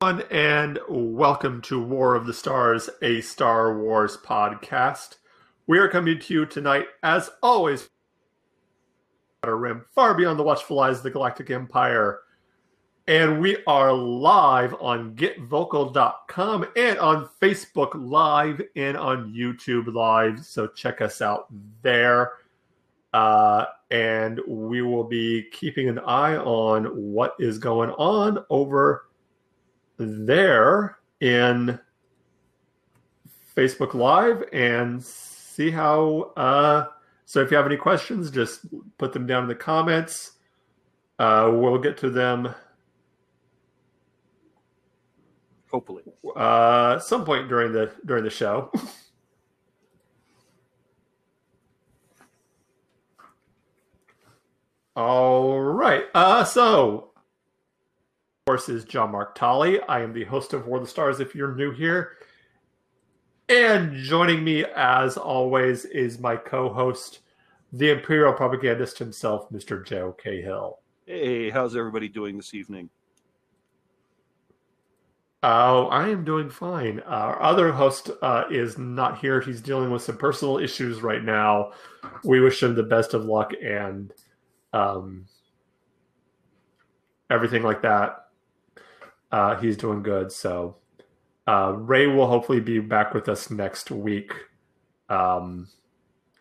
everyone, and welcome to War of the Stars, a Star Wars podcast. We are coming to you tonight, as always, a rim far beyond the watchful eyes of the Galactic Empire. And we are live on getvocal.com and on Facebook Live and on YouTube Live. So check us out there. Uh, and we will be keeping an eye on what is going on over there in Facebook Live and see how. Uh, so if you have any questions, just put them down in the comments. Uh, we'll get to them hopefully uh, some point during the during the show. All right. Uh, so, course, is John Mark Tolley. I am the host of War of the Stars. If you're new here, and joining me, as always, is my co-host, the Imperial propagandist himself, Mr. Joe Cahill. Hey, how's everybody doing this evening? Oh, I am doing fine. Our other host uh, is not here. He's dealing with some personal issues right now. We wish him the best of luck and um, everything like that. Uh, he's doing good. So uh, Ray will hopefully be back with us next week. Um,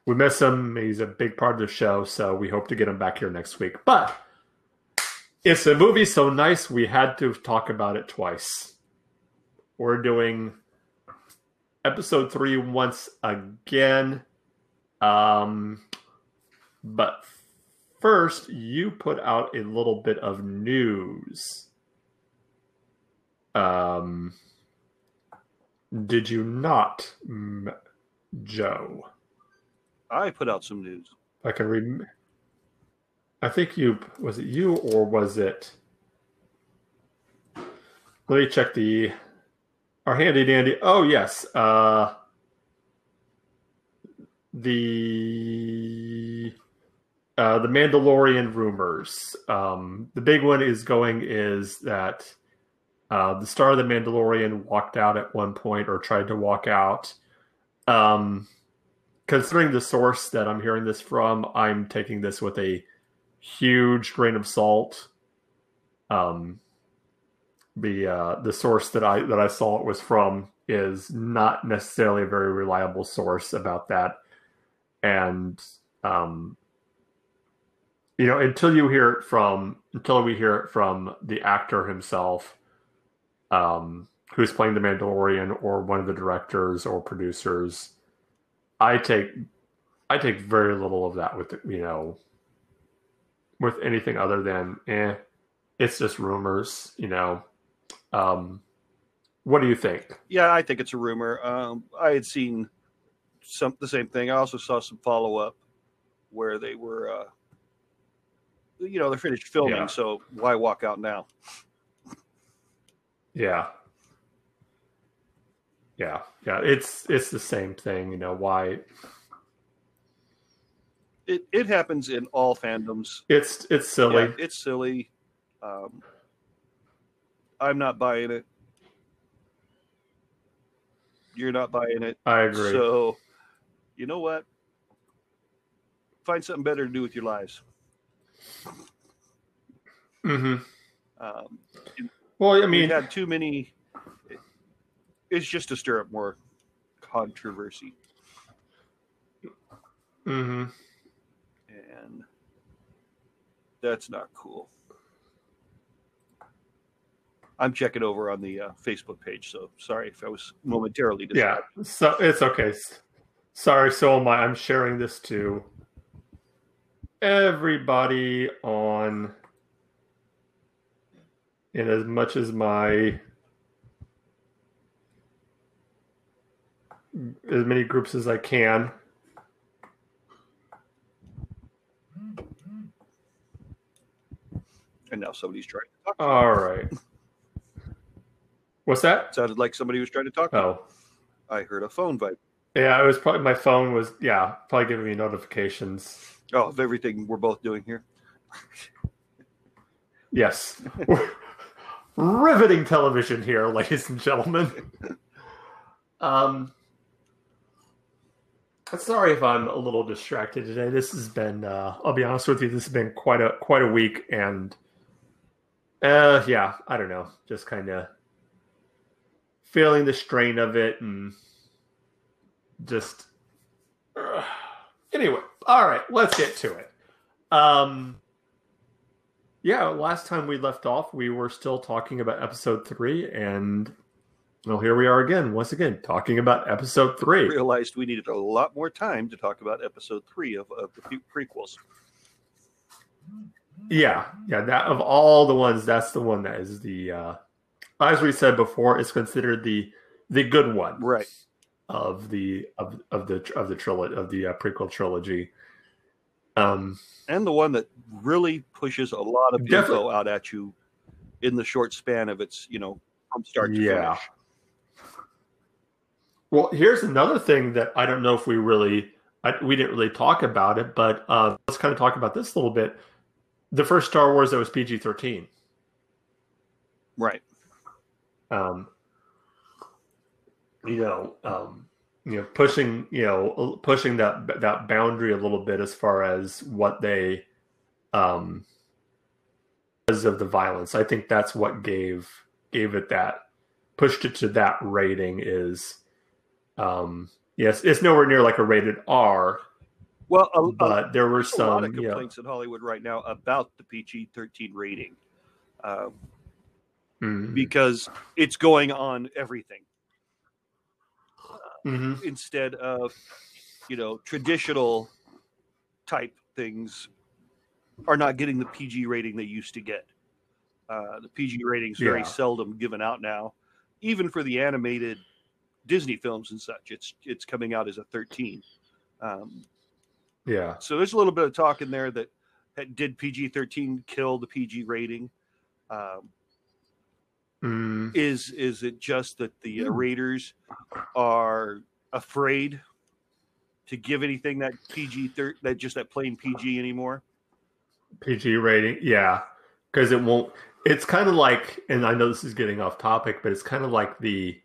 we miss him. He's a big part of the show, so we hope to get him back here next week. But it's a movie so nice we had to talk about it twice. We're doing episode three once again. Um, but first, you put out a little bit of news. Um, did you not, Joe? I put out some news. I can read. I think you was it you or was it? Let me check the our handy dandy. Oh yes, uh, the uh, the Mandalorian rumors. Um, the big one is going is that uh, the star of the Mandalorian walked out at one point or tried to walk out. Um, considering the source that I'm hearing this from, I'm taking this with a huge grain of salt. Um, the uh, the source that I that I saw it was from is not necessarily a very reliable source about that, and um, you know, until you hear it from until we hear it from the actor himself, um, who's playing the Mandalorian or one of the directors or producers, I take I take very little of that with you know with anything other than eh, it's just rumors, you know. Um, what do you think? Yeah, I think it's a rumor. Um, I had seen some the same thing. I also saw some follow up where they were uh, you know they're finished filming, yeah. so why walk out now? Yeah, yeah, yeah. It's it's the same thing. You know why? It it happens in all fandoms. It's it's silly. Yeah, it's silly. Um, I'm not buying it. You're not buying it. I agree. So, you know what? Find something better to do with your lives. Mm-hmm. Um, well, I mean, had too many. It's just to stir up more controversy. Mm-hmm. And that's not cool. I'm checking over on the uh, Facebook page, so sorry if I was momentarily distracted. Yeah, so it's okay. Sorry, so am I. I'm sharing this to everybody on in as much as my as many groups as I can. And now somebody's trying to talk. All right. What's that? Sounded like somebody was trying to talk. Oh, I heard a phone vibe. Yeah, it was probably my phone was yeah probably giving me notifications. Oh, of everything we're both doing here. yes. riveting television here, ladies and gentlemen. um, sorry if I'm a little distracted today. This has been, uh, I'll be honest with you, this has been quite a quite a week, and uh, yeah, I don't know, just kind of feeling the strain of it, and just uh, anyway. All right, let's get to it. Um, yeah, last time we left off, we were still talking about episode three, and well, here we are again, once again, talking about episode three. I realized we needed a lot more time to talk about episode three of, of the prequels. Yeah, yeah. That of all the ones, that's the one that is the, uh, as we said before, it's considered the the good one, right? Of the of of the of the trilogy of the uh, prequel trilogy. Um, and the one that really pushes a lot of definitely. info out at you in the short span of its, you know, from start to yeah. finish. Well, here's another thing that I don't know if we really I, we didn't really talk about it, but uh, let's kind of talk about this a little bit. The first Star Wars that was PG thirteen, right? Um, you know, um, you know pushing you know pushing that that boundary a little bit as far as what they um because of the violence. I think that's what gave gave it that pushed it to that rating is um yes it's nowhere near like a rated r well a, but a, there were some lot of complaints in hollywood right now about the pg-13 rating um, mm-hmm. because it's going on everything mm-hmm. instead of you know traditional type things are not getting the PG rating they used to get. Uh, the PG rating is very yeah. seldom given out now, even for the animated Disney films and such. It's it's coming out as a 13. Um, yeah. So there's a little bit of talk in there that, that did PG 13 kill the PG rating? Um, Mm. Is is it just that the Raiders are afraid to give anything that PG thir- that just that plain PG anymore? PG rating, yeah, because it won't. It's kind of like, and I know this is getting off topic, but it's kind of like the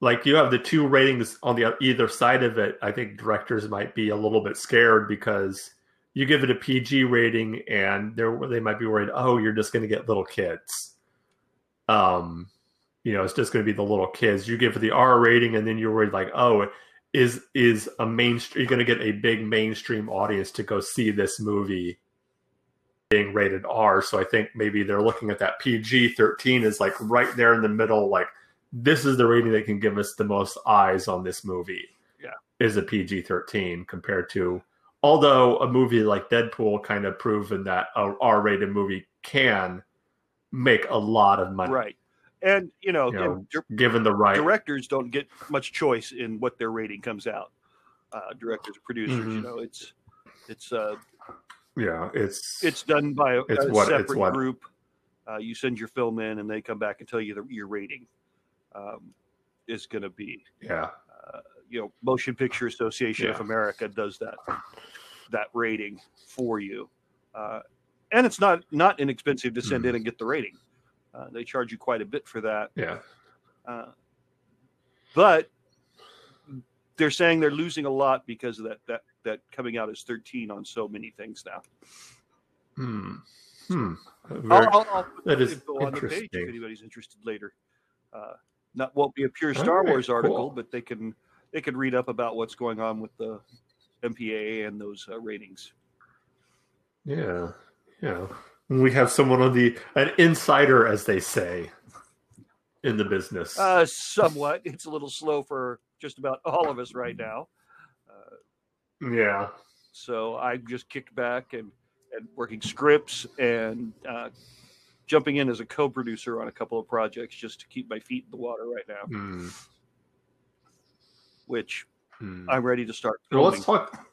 like you have the two ratings on the either side of it. I think directors might be a little bit scared because you give it a PG rating, and they they might be worried, oh, you're just going to get little kids um, you know, it's just going to be the little kids. You give it the R rating, and then you're worried like, oh, is is a mainstream? You're going to get a big mainstream audience to go see this movie being rated R. So I think maybe they're looking at that PG 13 is like right there in the middle. Like this is the rating that can give us the most eyes on this movie. Yeah, is a PG 13 compared to although a movie like Deadpool kind of proven that a R rated movie can make a lot of money. Right. And you know, you know and given the right directors don't get much choice in what their rating comes out. Uh, directors, producers, mm-hmm. you know, it's it's uh, yeah, it's it's done by a, a what, separate group. Uh, you send your film in, and they come back and tell you the, your rating um, is going to be. Yeah. Uh, you know, Motion Picture Association yeah. of America does that that rating for you. Uh, and it's not not inexpensive to send mm. in and get the rating. Uh, they charge you quite a bit for that. Yeah. Uh, but they're saying they're losing a lot because of that that that coming out as 13 on so many things now. Hmm. Hmm. Very, I'll, I'll, I'll that is on the page if anybody's interested later. Uh, not won't be a pure Star Wars article, cool. but they can they can read up about what's going on with the MPAA and those uh, ratings. Yeah you know, we have someone on the an insider, as they say, in the business. Uh, somewhat. It's a little slow for just about all of us right now. Uh, yeah. So I just kicked back and and working scripts and uh, jumping in as a co-producer on a couple of projects just to keep my feet in the water right now. Mm. Which mm. I'm ready to start. Well, let's talk.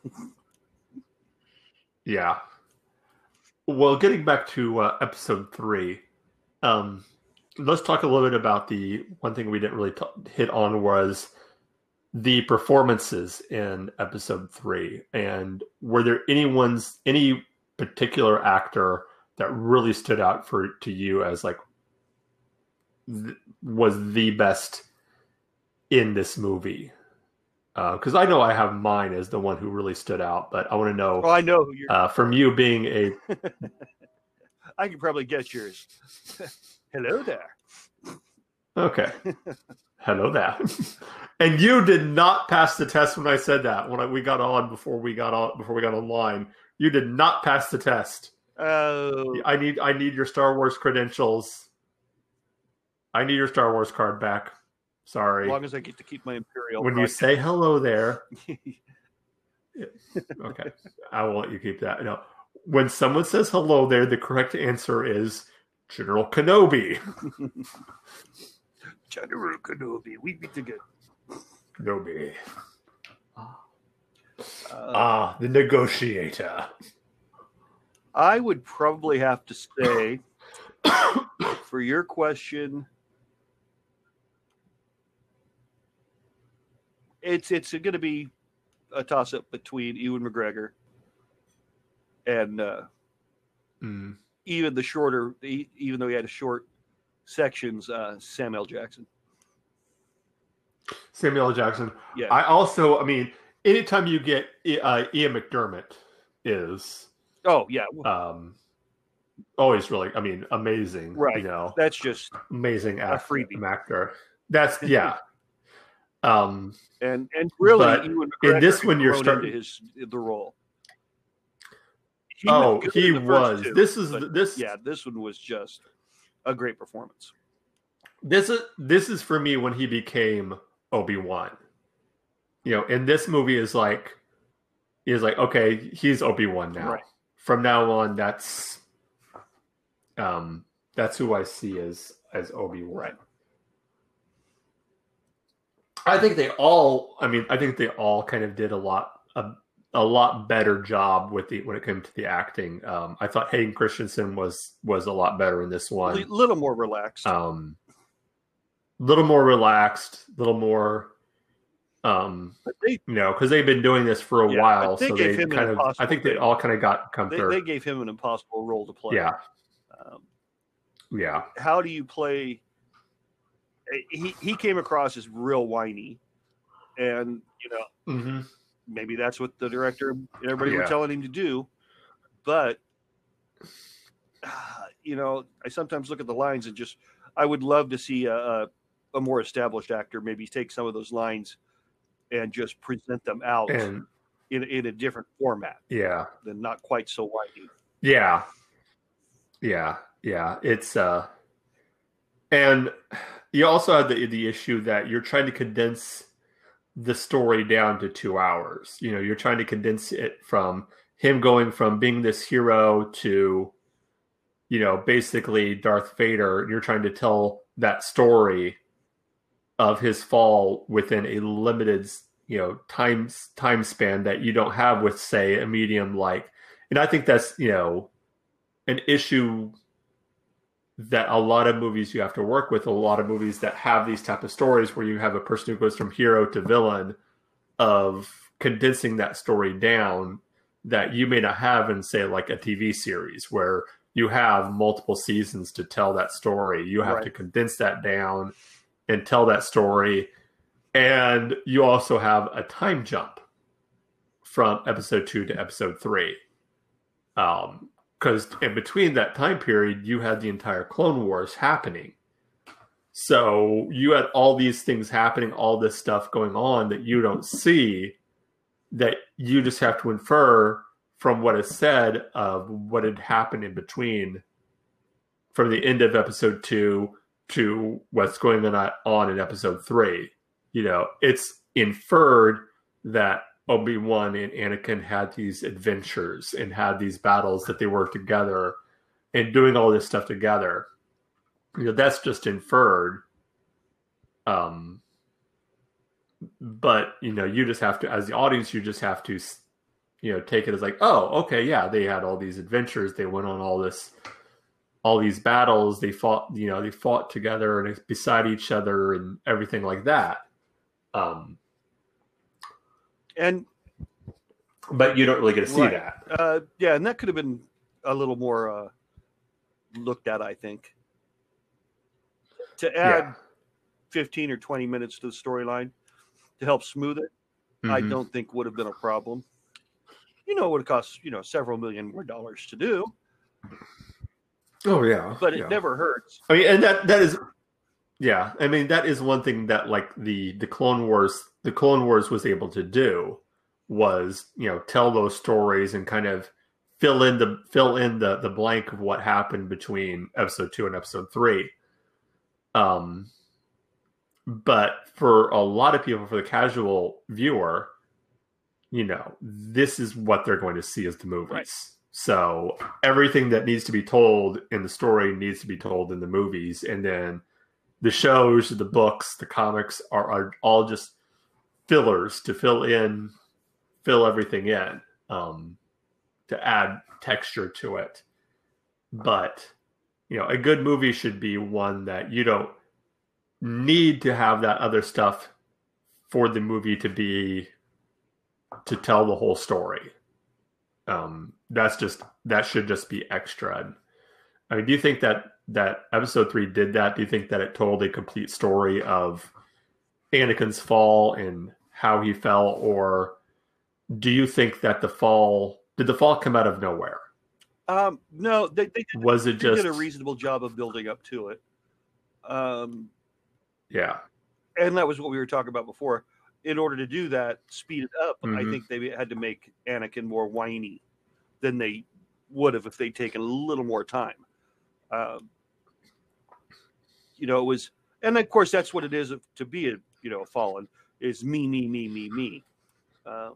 yeah, well, getting back to uh, episode three, um, let's talk a little bit about the one thing we didn't really t- hit on was the performances in episode three. And were there anyone's any particular actor that really stood out for to you as like th- was the best in this movie. Because I know I have mine as the one who really stood out, but I want to know Oh, I know who you're. uh, from you being a I can probably guess yours. Hello there. okay. Hello there. and you did not pass the test when I said that when I, we got on before we got on before we got online. You did not pass the test. Oh, I need I need your Star Wars credentials. I need your Star Wars card back. As long as I get to keep my imperial. When you say hello there, okay, I will let you keep that. No, when someone says hello there, the correct answer is General Kenobi. General Kenobi, we be together. Kenobi. Uh, Ah, the negotiator. I would probably have to say, for your question, it's it's going to be a toss up between Ewan McGregor and uh, Mm. even the shorter, even though he had a short sections, uh, Sam L. Jackson. Samuel Jackson. Yeah, I also, I mean, anytime you get uh, Ian McDiarmid is oh yeah, um, always really, I mean, amazing. Right. You know, that's just amazing actor. freebie. actor. That's yeah. um, and and really in this one, you're starting- his the role. He oh, he in the first was. two, This is this. yeah, this one was just a great performance. This is this is for me when he became Obi Wan. You know, and this movie is like is like okay, he's Obi Wan now. Right. From now on, that's um that's who I see as as Obi Wan. Right. I think they all. I mean, I think they all kind of did a lot a, a lot better job with the when it came to the acting. Um, I thought Hayden Christensen was was a lot better in this one. A little more relaxed. Um, little more relaxed, a little more. Um, they, you know, because they've been doing this for a Yeah, while, they so they kind of. I think they all kind of got they, comfort. they gave him an impossible role to play. yeah, Um, yeah, how do you play? He he came across as real whiny, and you know hmm maybe that's what the director and everybody were telling him to do. But you know, I sometimes look at the lines and just I would love to see a, a, a more established actor maybe take some of those lines and just present them out and in, in a different format yeah, than not quite so whiny. Yeah. Yeah. Yeah. It's uh and you also have the the issue that you're trying to condense the story down to two hours. You know, you're trying to condense it from him going from being this hero to, you know, basically Darth Vader. You're trying to tell that story of his fall within a limited, you know, time time span that you don't have with, say, a medium like. And I think that's you know an issue that a lot of movies you have to work with a lot of movies that have these type of stories where you have a person who goes from hero to villain of condensing that story down that you may not have in say like a TV series where you have multiple seasons to tell that story. You have Right. to condense that down and tell that story. And you also have a time jump from episode 2 to episode 3 um because in between that time period you had the entire clone wars happening. So you had all these things happening all this stuff going on that you don't see that you just have to infer from what is said of what had happened in between from the end of episode two to what's going on in episode three. You know it's inferred that Obi-Wan and Anakin had these adventures and had these battles that they worked together and doing all this stuff together. You know, that's just inferred. Um but you know, you just have to as the audience you just have to you know, take it as like, "Oh, okay, yeah, they had all these adventures, they went on all this all these battles, they fought, you know, they fought together and beside each other and everything like that." Um And but you don't really get to see Right. that. uh, yeah, and that could have been a little more uh, looked at, I think. to add Yeah. 15 or 20 minutes to the storyline to help smooth it, I Mhm. don't think would have been a problem. You know, it would have cost, you know, several million more dollars to do, Oh yeah, but it yeah. never hurts. I mean, and that that is, yeah. I mean, that is one thing that like the the Clone Wars, the Clone Wars was able to do was you know tell those stories and kind of fill in the fill in the the blank of what happened between episode two and episode three. Um, but for a lot of people, for the casual viewer, you know, this is what they're going to see as the movies. Right. So everything that needs to be told in the story needs to be told in the movies, and then the shows, the books, the comics are, are all just fillers to fill in, fill everything in, um, to add texture to it. But you know, a good movie should be one that you don't need to have that other stuff for the movie to be to tell the whole story. Um, that's just that should just be extra. I mean, do you think that that episode three did that? Do you think that it told a complete story of Anakin's fall and how he fell, or do you think that the fall did the fall come out of nowhere? Um, no, they, they, did, Was it just did a reasonable job of building up to it. Um, yeah, and that was what we were talking about before. In order to do that, speed it up, I Mhm. think they had to make Anakin more whiny than they would have if they'd taken a little more time. Um, you know, it was, and of course, that's what it is to be a you know fallen is me, me, me, me, me. Uh,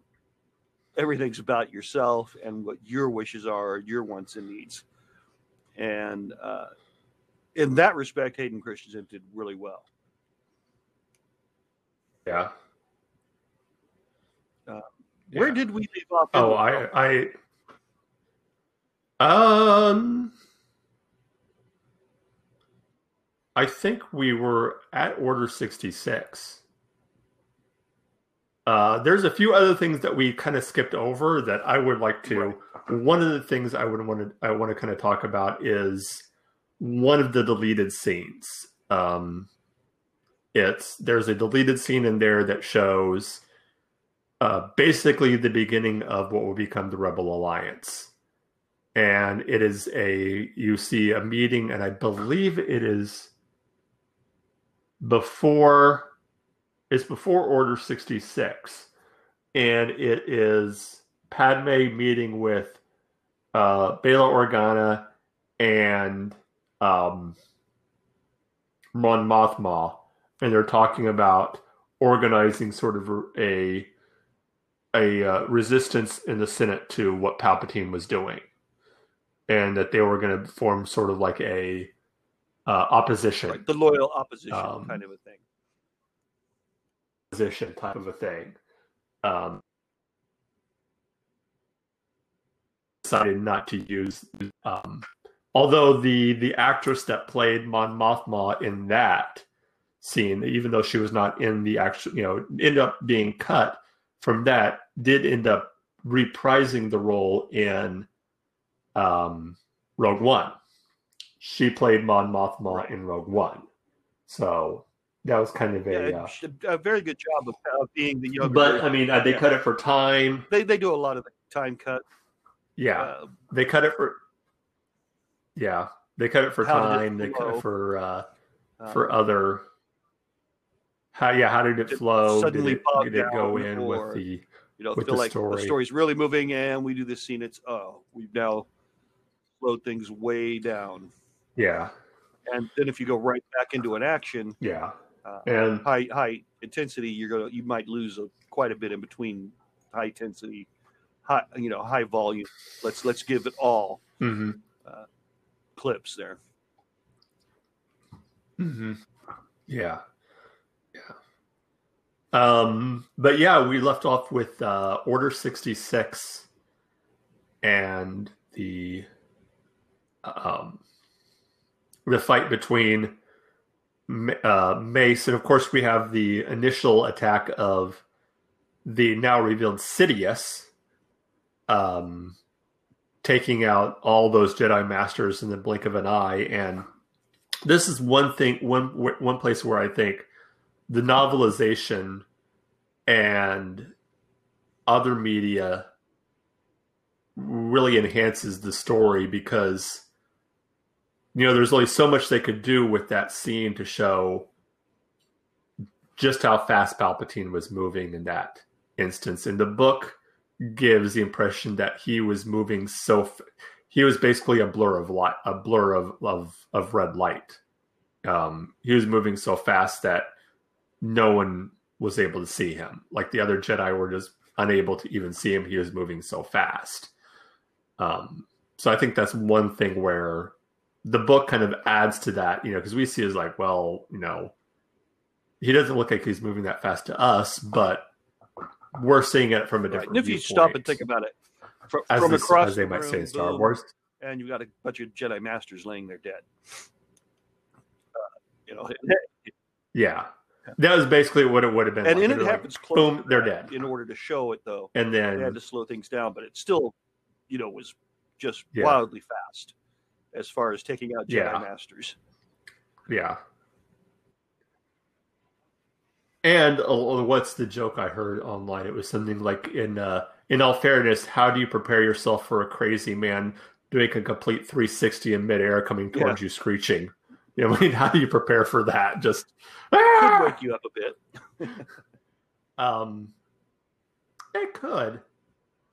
everything's about yourself and what your wishes are, your wants and needs, and uh, in that respect, Hayden Christensen did really well. yeah. Where Yeah. did we leave off? Oh, I, I, um, I think we were at Order sixty six. Uh, there's a few other things that we kind of skipped over that I would like to. One of the things I would want to I want to kind of talk about is one of the deleted scenes. Um, it's there's a deleted scene in there that shows uh, basically the beginning of what will become the Rebel Alliance. And it is a, you see a meeting, and I believe it is before, it's before Order 66. And it is Padme meeting with uh, Bail Organa and um, Mon Mothma. And they're talking about organizing sort of a a uh, resistance in the Senate to what Palpatine was doing, and that they were going to form sort of like a uh, opposition, Right, the loyal opposition Um, kind of a thing. opposition type of a thing. Um, decided not to use. Um, although the the actress that played Mon Mothma in that scene, even though she was not in the actual, you know, ended up being cut from that, did end up reprising the role in um, Rogue One. She played Mon Mothma Right. in Rogue One, so that was kind of a. Yeah, uh, a very good job of, of being the younger. but version. I mean, uh, they Yeah. cut it for time. they they do a lot of the time cut. Yeah, Uh, they cut it for. Yeah, they cut it for did it time. They cut it for uh, for other. How yeah? How did it Did it flow? Did suddenly it, did it go in or- with the? you know, with feel the like story. the story's really moving, and we do this scene. It's oh, we've now slowed things way down. Yeah, And then if you go right back into an action, yeah, uh, and high high intensity, you're gonna you might lose a, quite a bit in between high intensity, high you know high volume. Let's let's give it all mhm, clips there. mhm. yeah, yeah. Um, but yeah, we left off with uh, Order sixty six, and the um, the fight between uh, Mace, and of course we have the initial attack of the now revealed Sidious, um, taking out all those Jedi Masters in the blink of an eye, and this is one thing one one place where I think the novelization and other media really enhances the story because you know there's only so much they could do with that scene to show just how fast Palpatine was moving in that instance. And the book gives the impression that he was moving so f- he was basically a blur of light, a blur of of, of red light. Um, he was moving so fast that no one was able to see him. Like the other Jedi were just unable to even see him. He was moving so fast. Um, so I think that's one thing where the book kind of adds to that, you know, because we see is like, well, you know, he doesn't look like he's moving that fast to us, but we're seeing it from a different. Right. if you stop and think about it, from, as from this, across as they the might say in Star boom, Wars, and you've got a bunch of Jedi masters laying there dead. Uh, you know, yeah, that was basically what it would have been. and like. then it They're like, happens close. boom, they're dead, In order to show it, though, and then they had to slow things down, but it still, you know, was just Yeah. wildly fast as far as taking out Jedi Yeah. masters. Yeah. And uh, what's the joke I heard online? It was something like in uh, in all fairness, how do you prepare yourself for a crazy man doing a complete 360 in midair coming towards you screeching? You know, I mean, how do you prepare for that? Just Could "Ah!" wake you up a bit. um it could.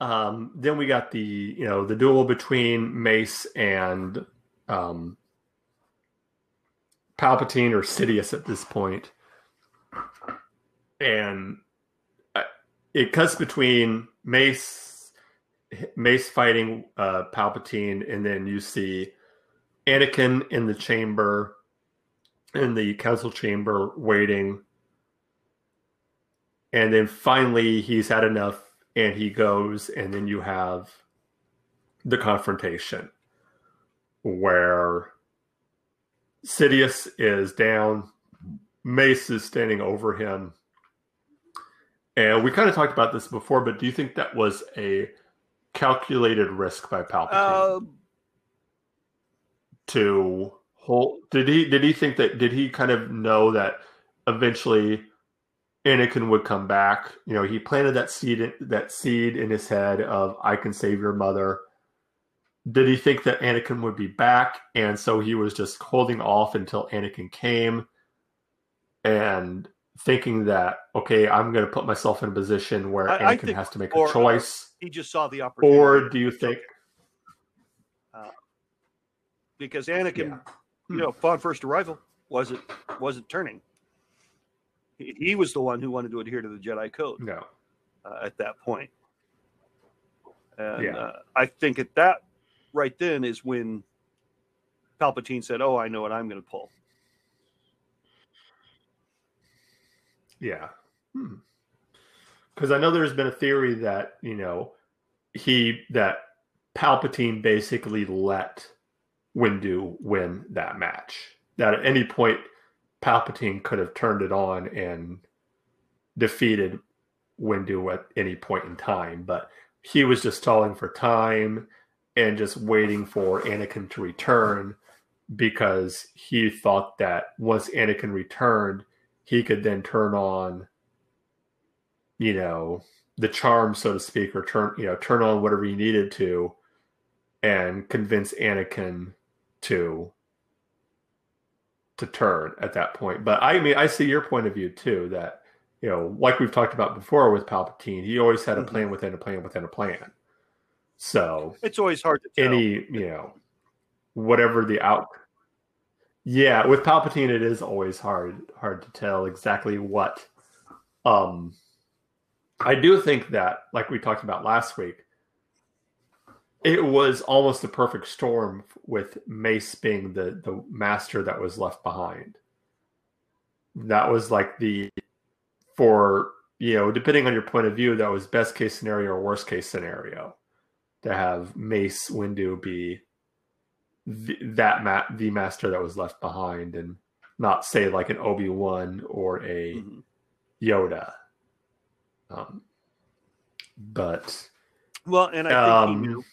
Um then we got the, you know, the duel between Mace and um Palpatine or Sidious at this. And uh, it cuts between Mace Mace fighting uh Palpatine and then you see Anakin in the chamber in the council chamber waiting and then finally he's had enough and he goes and then you have the confrontation where Sidious is down Mace is standing over him. And we kind of talked about this before but do you think that was a calculated risk by Palpatine? Um, to hold did he did he think that did he kind of know that eventually Anakin would come back. You know, he planted that seed that seed in his head of I can save your mother. Did he think that Anakin would be back and so he was just holding off until Anakin came and thinking that okay, I'm going to put myself in a position where I- I Anakin think- has to make or- a choice he just saw the opportunity. or do you think uh, because Anakin, Yeah. you know, upon first arrival, wasn't wasn't turning. He, was the one who wanted to adhere to the Jedi Code no. uh, at that point. And Yeah. uh, I think at that right then is when Palpatine said, "Oh, I know what I'm going to pull." Yeah. Because I know there's been a theory that, you know, he, that Palpatine basically let Windu win that match. That at any point, Palpatine could have turned it on and defeated Windu at any point in time. But he was just stalling for time and just waiting for Anakin to return because he thought that once Anakin returned, he could then turn on you know the charm so to speak or turn you know turn on whatever he needed to and convince Anakin to to turn at that point but i mean i see your point of view too that you know like we've talked about before with palpatine he always had a Mhm. plan within a plan within a plan so It's always hard to tell. any you know whatever the out yeah with palpatine it is always hard hard to tell exactly what um i do think that like we talked about last week it was almost the perfect storm with mace being the the master that was left behind that was like the for you know depending on your point of view that was best case scenario or worst case scenario to have Mace Windu be the, that ma- the master that was left behind, and not say like an Obi Wan or a Mhm. Yoda. Um, but Well, and I think Um, he knew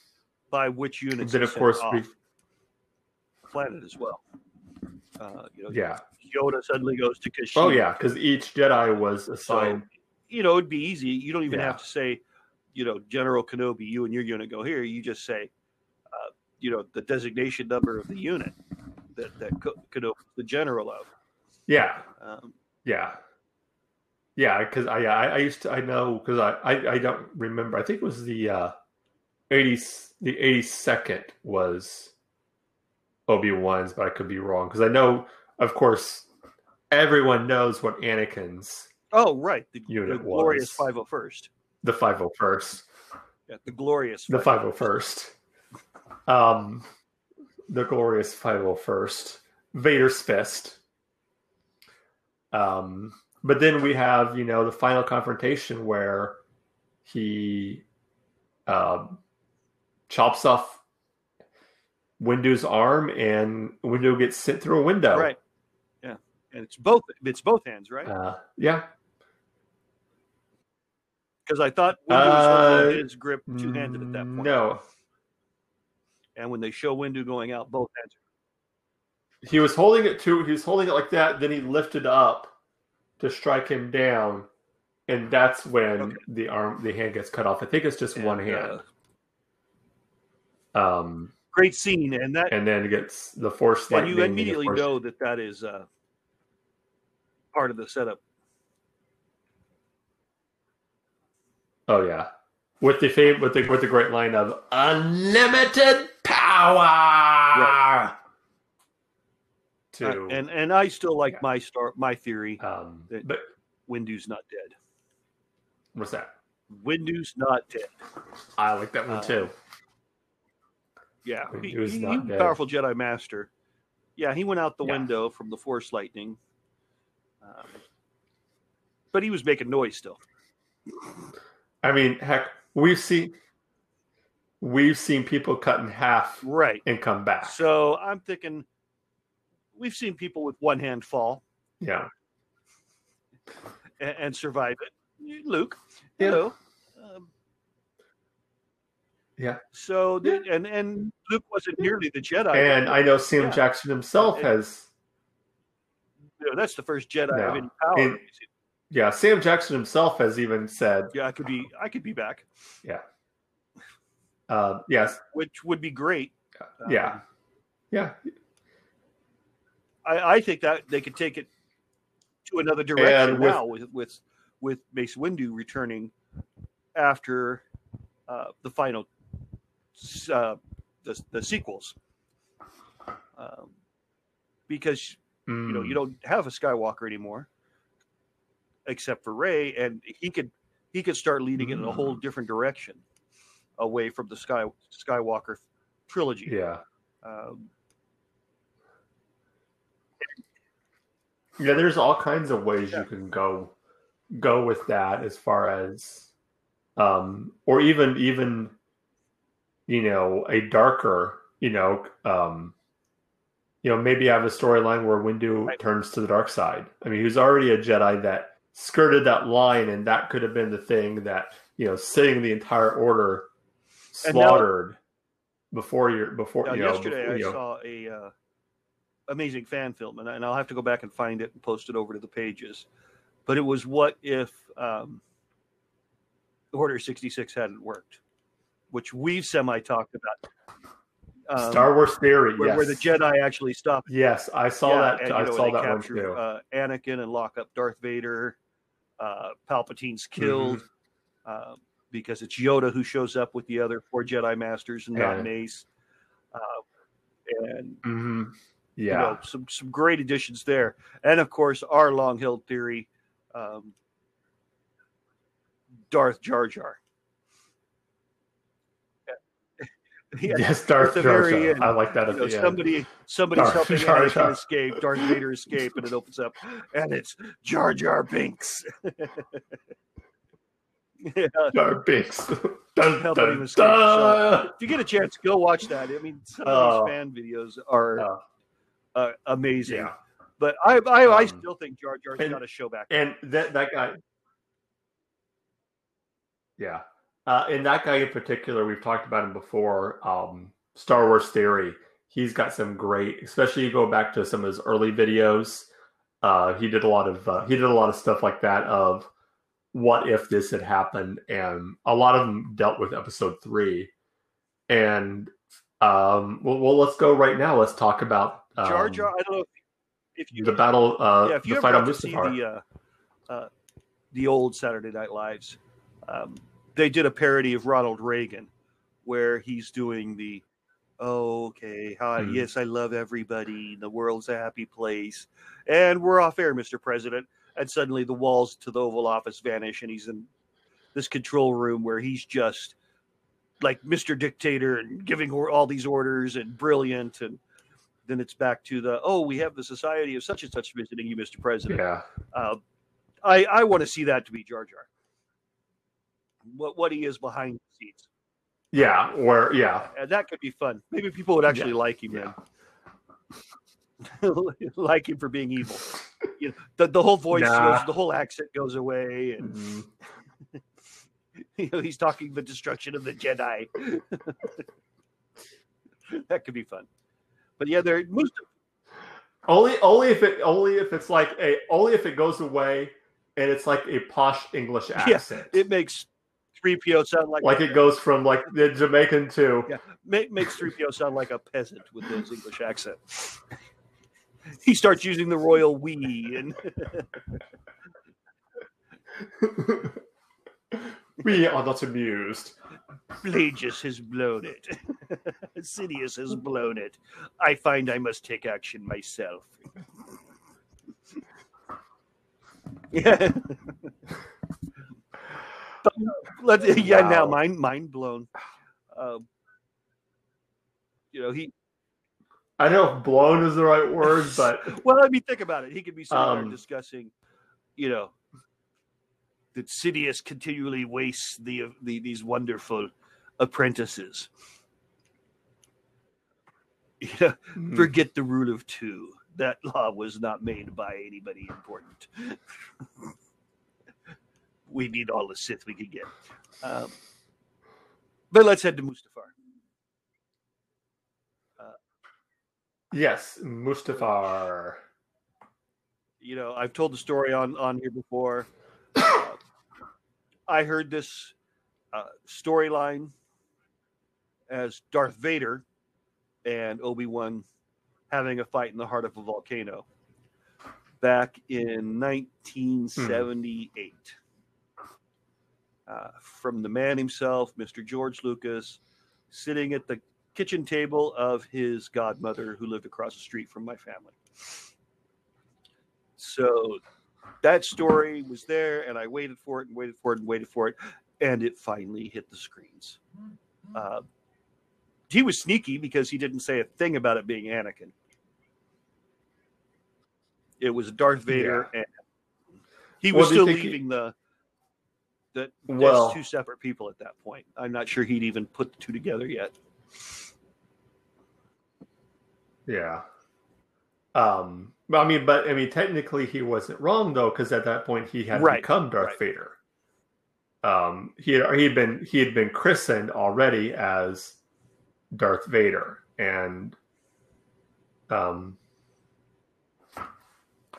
by which units. then, of course, we the planet as well. Uh, you know, Yeah. Yoda suddenly goes to Kashyyyk. Oh yeah, because each Jedi was assigned. you know, it'd be easy. You don't even Yeah. have to say, you know, General Kenobi, you and your unit go here. You just say, uh, you know, the designation number of the unit that that Kenobi, the general of. Yeah, Um, yeah, yeah. Because I, I I used to I know because I, I I don't remember. I think it was the uh, eighty the eighty second was Obi Wan's, but I could be wrong because I know, of course, everyone knows what Anakin's oh, right, the, Unit the glorious five hundred first. the five hundred first. Yeah, the glorious. the 501st. 501st. Um, the glorious 501st. Vader's Fist. Um, but then we have, you know, the final confrontation where he um, chops off Windu's arm and Windu gets sent through a window. Right. Yeah, and it's both. It's both hands, right? Uh, yeah. Because I thought Windu was Uh, holding his grip two handed at that point. No. And when they show Windu going out, both hands. He was holding it too. He was holding it like that. Then he lifted up to strike him down, and that's when Okay. the arm, the hand gets cut off. I think it's just one hand. uh, Um, great scene, and that and then gets the force and lightning. you immediately Force- know that that is uh, part of the setup. Oh yeah, with the fame, with the with the great line of unlimited power. To Uh, and and I still like Yeah. my star my theory. um, that- but Windu's not dead. what's that? Windu's not dead. I like that one Uh, too. Yeah, he, Windu's he, not he was a dead. powerful Jedi Master. Yeah, he went out the Yeah. window from the Force lightning, um, but he was making noise still. I mean, heck, we've seen we've seen people cut in half Right. and come back. So I'm thinking we've seen people with one hand fall yeah, and, and survive it. Luke, Yeah. hello. Um, Yeah. So the, and and Luke wasn't nearly the Jedi. and I know Sam Yeah. Jackson himself It- has. You know, that's the first Jedi No. of any power. And- Yeah, Sam Jackson himself has even said, yeah, I could be I could be back, Yeah. uh, "Yes, which would be great. yeah, Um, yeah, I, I think that they could take it to another direction And with- now with with with Mace Windu returning after uh, the final s- uh, the the sequels, um, because you know Mm. you don't have a Skywalker anymore, except for Rey, and he could he could start leading it in a whole Mm. different direction, away from the Sky Skywalker trilogy. yeah, Um, yeah." There's all kinds of ways Yeah. you can go go with that, as far as, um, or even even, you know, a darker, you know, um, you know, maybe have a storyline where Windu Right. turns to the dark side. I mean, he was already a Jedi that skirted that line, and that could have been the thing that you know, seeing the entire order And now- slaughtered before your before you know, yesterday before, you I know, saw a uh, amazing fan film, and, and I'll have to go back and find it and post it over to the pages. But it was what if um, Order sixty six hadn't worked, which we've semi talked about. Um, Star Wars theory. where, yes, where the Jedi actually stop. yes, I saw Yeah, that. and, I know, saw that one capture, too. Uh, Anakin and lock up Darth Vader. Uh, Palpatine's killed Mm-hmm. uh, because it's Yoda who shows up with the other four Jedi Masters and not Yeah. Mace. Uh, and hmm you Yeah, know, some some great additions there, and of course our long held theory, um, Darth Jar Jar. Yeah, yes, Darth the Jar very Jar. end, I like that you at know, the end. somebody somebody's Darth helping Jar Anakin escape, Darth Vader escape, and it opens up, and it's Jar Jar Binks. yeah, Jar Binks. dun, dun, him escape, dun. if you get a chance, go watch that. I mean, some of Oh. these fan videos are Oh. uh, amazing. Yeah, But I, I, I Um, still think Jar Jar's and- got to show back. and that that guy. Yeah, uh, and that guy in particular, we've talked about him before. Um, Star Wars theory. he's got some great, especially you go back to some of his early videos. Uh, he did a lot of uh, he did a lot of stuff like that of what if this had happened, and a lot of them dealt with episode three. And um, well, well let's go right now. Let's talk about um, Jar Jar. I don't know if, if you the battle, uh, yeah, if you the fight on Mustafar. the uh, uh, the old Saturday Night Lives, um, they did a parody of Ronald Reagan, where he's doing the, oh, okay, hi, Hmm. yes, I love everybody, the world's a happy place, and we're off air, Mr. President, and suddenly the walls to the Oval Office vanish, and he's in this control room where he's just like Mr. Dictator and giving all these orders and brilliant and. Then it's back to the oh, we have the Society of such and such visiting you, Mr. President. yeah, Uh, I I want to see that to be Jar Jar. What what he is behind the scenes, yeah, or yeah, and that could be fun. Maybe people would actually like him, yeah. like him for being evil. You know, the the whole voice, Nah. goes, the whole accent goes away, and Mhm. you know he's talking the destruction of the Jedi. that could be fun. But yeah, there most Only, only if it, only if it's like a, only if it goes away, and it's like a posh English accent. it makes three PO sound like like a, it goes from like the Jamaican to Yeah. ma- makes three PO sound like a peasant with his English accent. he starts using the royal we and we are not amused. Plagueis has blown it. Sidious has blown it. I find I must take action myself. yeah. Let, yeah, now mind mind blown. Um, you know, he I don't know if blown is the right word, but well, I mean, think about it. He could be sitting there Um, discussing, you know, that Sidious continually wastes the, the these wonderful apprentices. You know, Hmm. forget the rule of two. That law was not made by anybody important. We need all the Sith we can get. Um, but let's head to Mustafar. yes, Mustafar. you know i've told the story on on here before Uh, i heard this uh, storyline as darth vader and obi-wan having a fight in the heart of a volcano back in 1978 uh, from the man himself mr george lucas sitting at the kitchen table of his godmother who lived across the street from my family so that story was there, and I waited for it and waited for it and waited for it, and it finally hit the screens. Uh, he was sneaky because he didn't say a thing about it being Anakin. It was Darth Vader, and he was do you still think he- leaving the the Well- two separate people at that point. I'm not sure he'd even put the two together yet. Yeah. Um, I mean, but I mean, technically, he wasn't wrong though, because at that point he had Right, become Darth right. Vader. Um, he had he had been he had been christened already as Darth Vader, and um,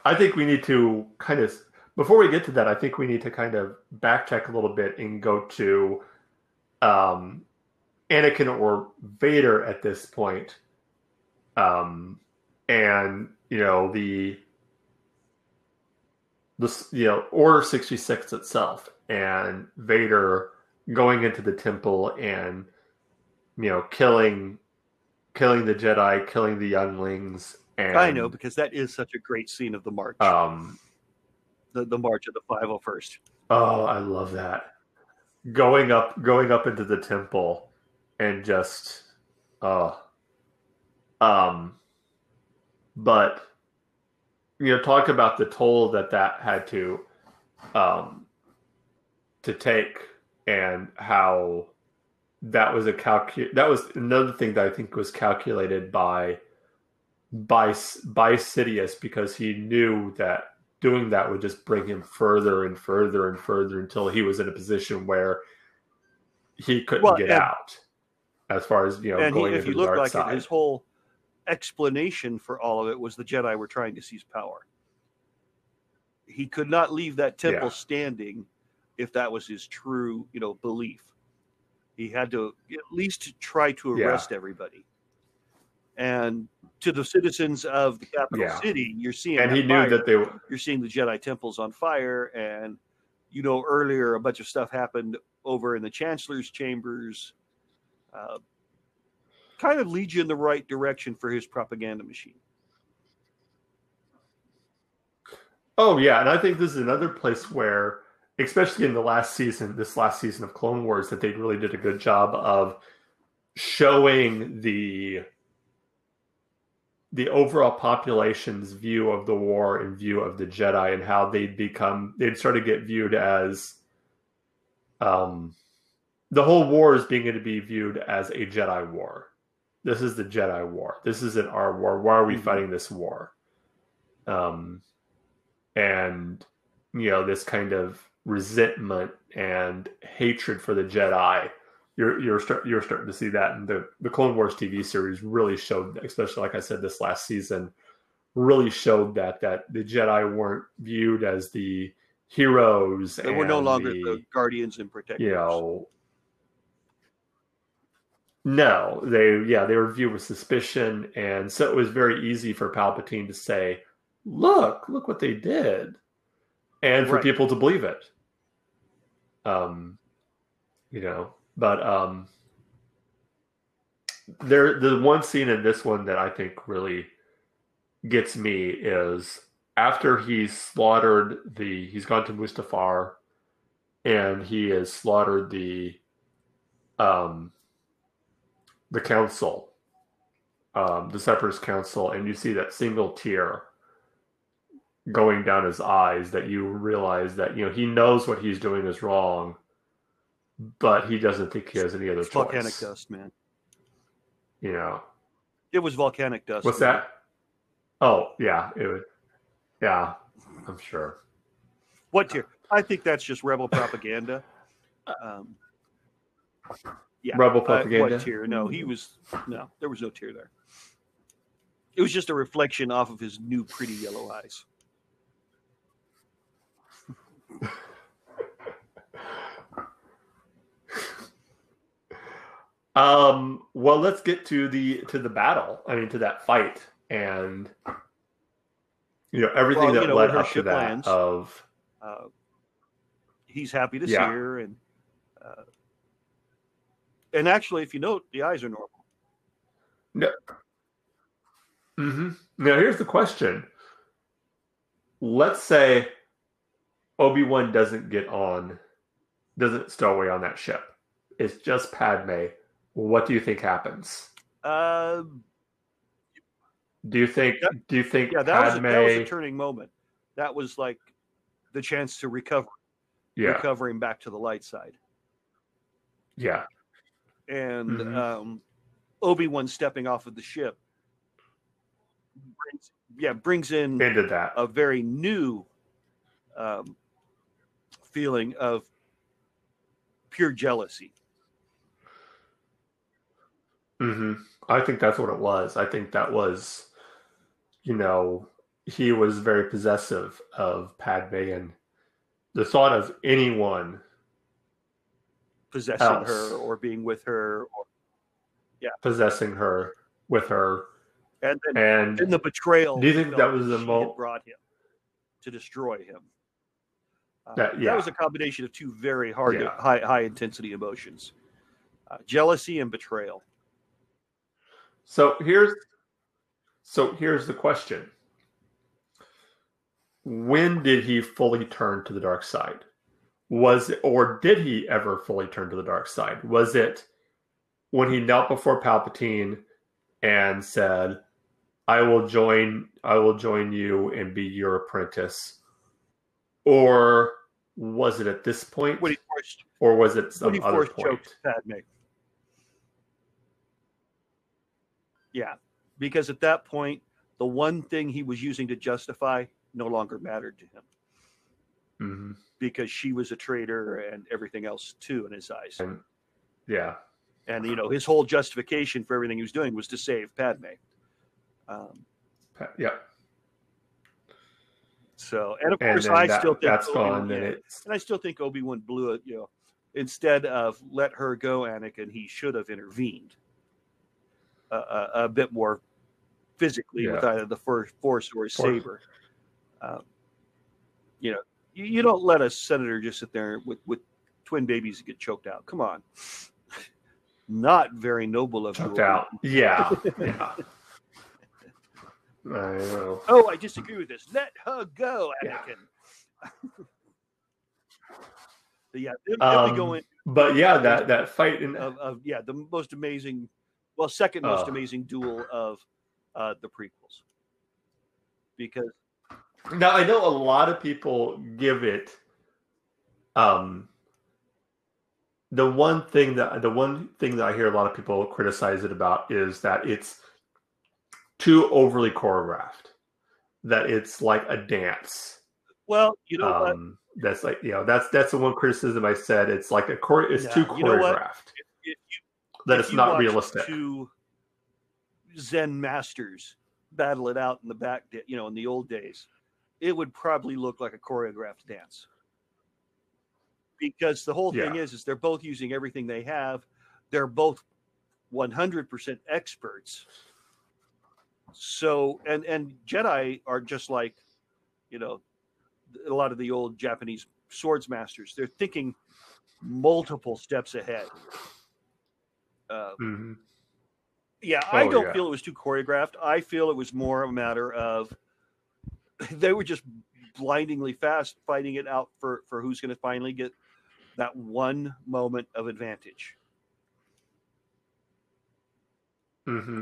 I think we need to kind of before we get to that, I think we need to kind of backtrack a little bit and go to um, Anakin or Vader at this point. Um, and you know the the you know Order sixty six itself, and Vader going into the temple and you know killing killing the Jedi, killing the younglings, and I know because that is such a great scene of the march, um, the, the march of the 501st. oh, I love that going up going up into the temple and just oh um but you know talk about the toll that that had to um to take and how that was a calcu that was another thing that I think was calculated by by by Sidious because he knew that doing that would just bring him further and further and further until he was in a position where he couldn't Well, get and- out as far as you know and he, if you look like side. it, his whole explanation for all of it was the Jedi were trying to seize power. He could not leave that temple Yeah. standing if that was his true, you know, belief. He had to at least try to Yeah. arrest everybody. And to the citizens of the capital Yeah. city, you're seeing and he knew fire. that they were you're seeing the Jedi temples on fire, and you know earlier a bunch of stuff happened over in the Chancellor's chambers. Uh, kind of leads you in the right direction for his propaganda machine. Oh yeah, and I think this is another place where, especially in the last season, this last season of Clone Wars, that they really did a good job of showing the the overall population's view of the war and view of the Jedi and how they'd become they'd sort of get viewed as um the whole war is being to be viewed as a Jedi war. This is the Jedi war. This isn't our war. Why are we Mhm. fighting this war? Um and you know this kind of resentment and hatred for the Jedi. You're you're start, you're starting to see that, and the the Clone Wars TV series really showed, especially like I said this last season, really showed that that the Jedi weren't viewed as the heroes. They were no longer the, the guardians and protectors. you know. No, they yeah they were viewed with suspicion, and so it was very easy for Palpatine to say, "Look, look what they did," and for Right. people to believe it. Um, you know, but um, there the one scene in this one that I think really gets me is after he's slaughtered the he's gone to Mustafar and he has slaughtered the um the council um the separatist council and you see that single tear going down his eyes that you realize that you know he knows what he's doing is wrong but he doesn't think he has any other It's choice volcanic dust, man. you know It was volcanic dust. what's man. that oh yeah it would yeah i'm sure What tier? I think that's just rebel propaganda. Um, yeah, rebel uh, propaganda what tier? No, he was no. There was no tear there. It was just a reflection off of his new pretty yellow eyes. Um, well, let's get to the to the battle. I mean, to that fight, and you know everything Well, that you know, led her up to that. lands- Of Uh, he's happy to Yeah. see her, and uh, and actually, if you note, the eyes are normal. hmm now, here's the question: Let's say Obi Wan doesn't get on, doesn't stow away on that ship. It's just Padme. What do you think happens? Uh, Do you think? Yeah. Do you think yeah, that was, a, that was a turning moment. That was like the chance to recover, yeah, recovering back to the light side. yeah, and Mhm. um, Obi Wan stepping off of the ship, brings, yeah, brings in ended that. a very new um, feeling of pure jealousy. Hmm I think that's what it was. I think that was, you know, he was very possessive of Padme, and the thought of anyone Possessing Else. her or being with her, or, yeah possessing her with her, and then and in the betrayal. Do you think know, that was the she mo- brought him to destroy him? Uh, That- yeah. was a combination of two very hard, Yeah. high, high intensity emotions: uh, jealousy and betrayal. So here's, so here's the question: When did he fully turn to the dark side? Was it, or did he ever fully turn to the dark side? Was it when he knelt before Palpatine and said, "I will join. I will join you and be your apprentice," or was it at this point, When he forced or was it some other point? choked Padme. Yeah, because at that point, the one thing he was using to justify no longer mattered to him hmm because she was a traitor and everything else too in his eyes. And yeah, And you know, his whole justification for everything he was doing was to save Padme. Um, Yep. so, and of And course, I that- still think that's Obi-Wan- gone. And yeah. it's and I still think Obi Wan blew it. You know, instead of let her go, Anakin, he should have intervened a, a, a bit more physically with either the first force or Force. saber. Um, you know, you, you don't let a senator just sit there with with twin babies and get choked out. Come on, not very noble of you. choked out. Yeah. Yeah. I know. Oh, I disagree with this. Let her go, Yeah. Anakin. But yeah, them, them Um, going But yeah, that that fight in of, of yeah the most amazing well second most Oh. amazing duel of uh the prequels because Now I know a lot of people give it um the one thing that the one thing that I hear a lot of people criticize it about is that it's too overly choreographed. That it's like a dance. well you know Um that's like you know that's that's the one criticism I said. It's like a chore it's Yeah, too you know choreographed. if, if you, that it's not realistic. two zen masters battle it out in the back you know in the old days it would probably look like a choreographed dance because the whole thing Yeah. is is they're both using everything they have they're both 100% experts so and and jedi are just like you know a lot of the old japanese swords masters they're thinking multiple steps ahead uh, Mhm. yeah i Oh, don't yeah. feel it was too choreographed i feel it was more a matter of they were just blindingly fast fighting it out for for who's going to finally get that one moment of advantage hmm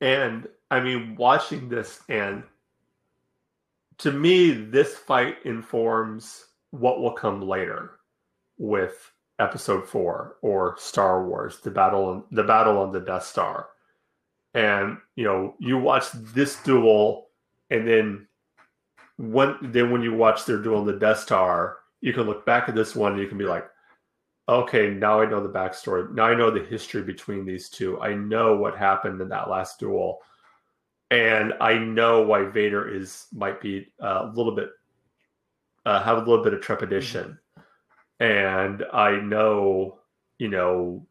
And I mean, watching this, and to me, this fight informs what will come later with Episode Four or Star Wars: the battle, the battle on the Death Star. And you know, you watch this duel, and then when then when you watch their duel on the Death Star, you can look back at this one and you can be like, okay, now I know the backstory. Now I know the history between these two. I know what happened in that last duel, and I know why Vader is might be uh, a little bit uh, have a little bit of trepidation, and I know, you know,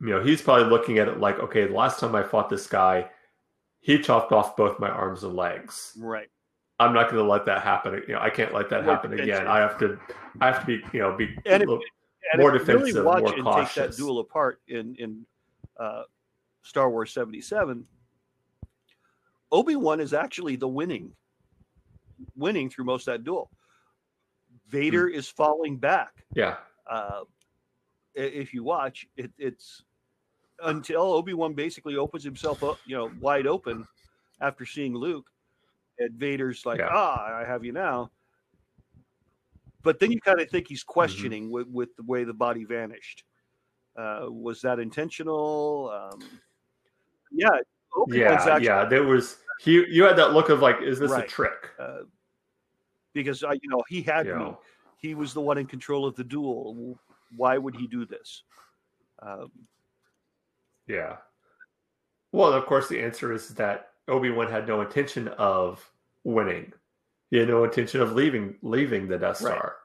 you know, he's probably looking at it like, okay, the last time I fought this guy, he chopped off both my arms and legs. right I'm not going to let that happen. You know, I can't let that Right, happen again. I have to, I have to be, you know, be And if- and More you really watch more and cautious. take that duel apart in in uh, Star Wars seventy seven, Obi Wan is actually the winning, winning through most of that duel. Vader Hmm. is falling back. yeah, Uh, if you watch, it, it's until Obi Wan basically opens himself up, you know, wide open after seeing Luke, and Vader's like, Yeah. "Ah, I have you now." But then you kind of think he's Mm-hmm. questioning with, with the way the body vanished. Uh, was that intentional? Um, yeah, Obi-Wan's yeah, actually- yeah. There was he. You had that look of like, is this Right. a trick? uh, because I, you know, he had You me. He was the one in control of the duel. Why would he do this? Um, yeah. Well, of course, the answer is that Obi Wan had no intention of winning. He had no intention of leaving leaving the Death Right. Star.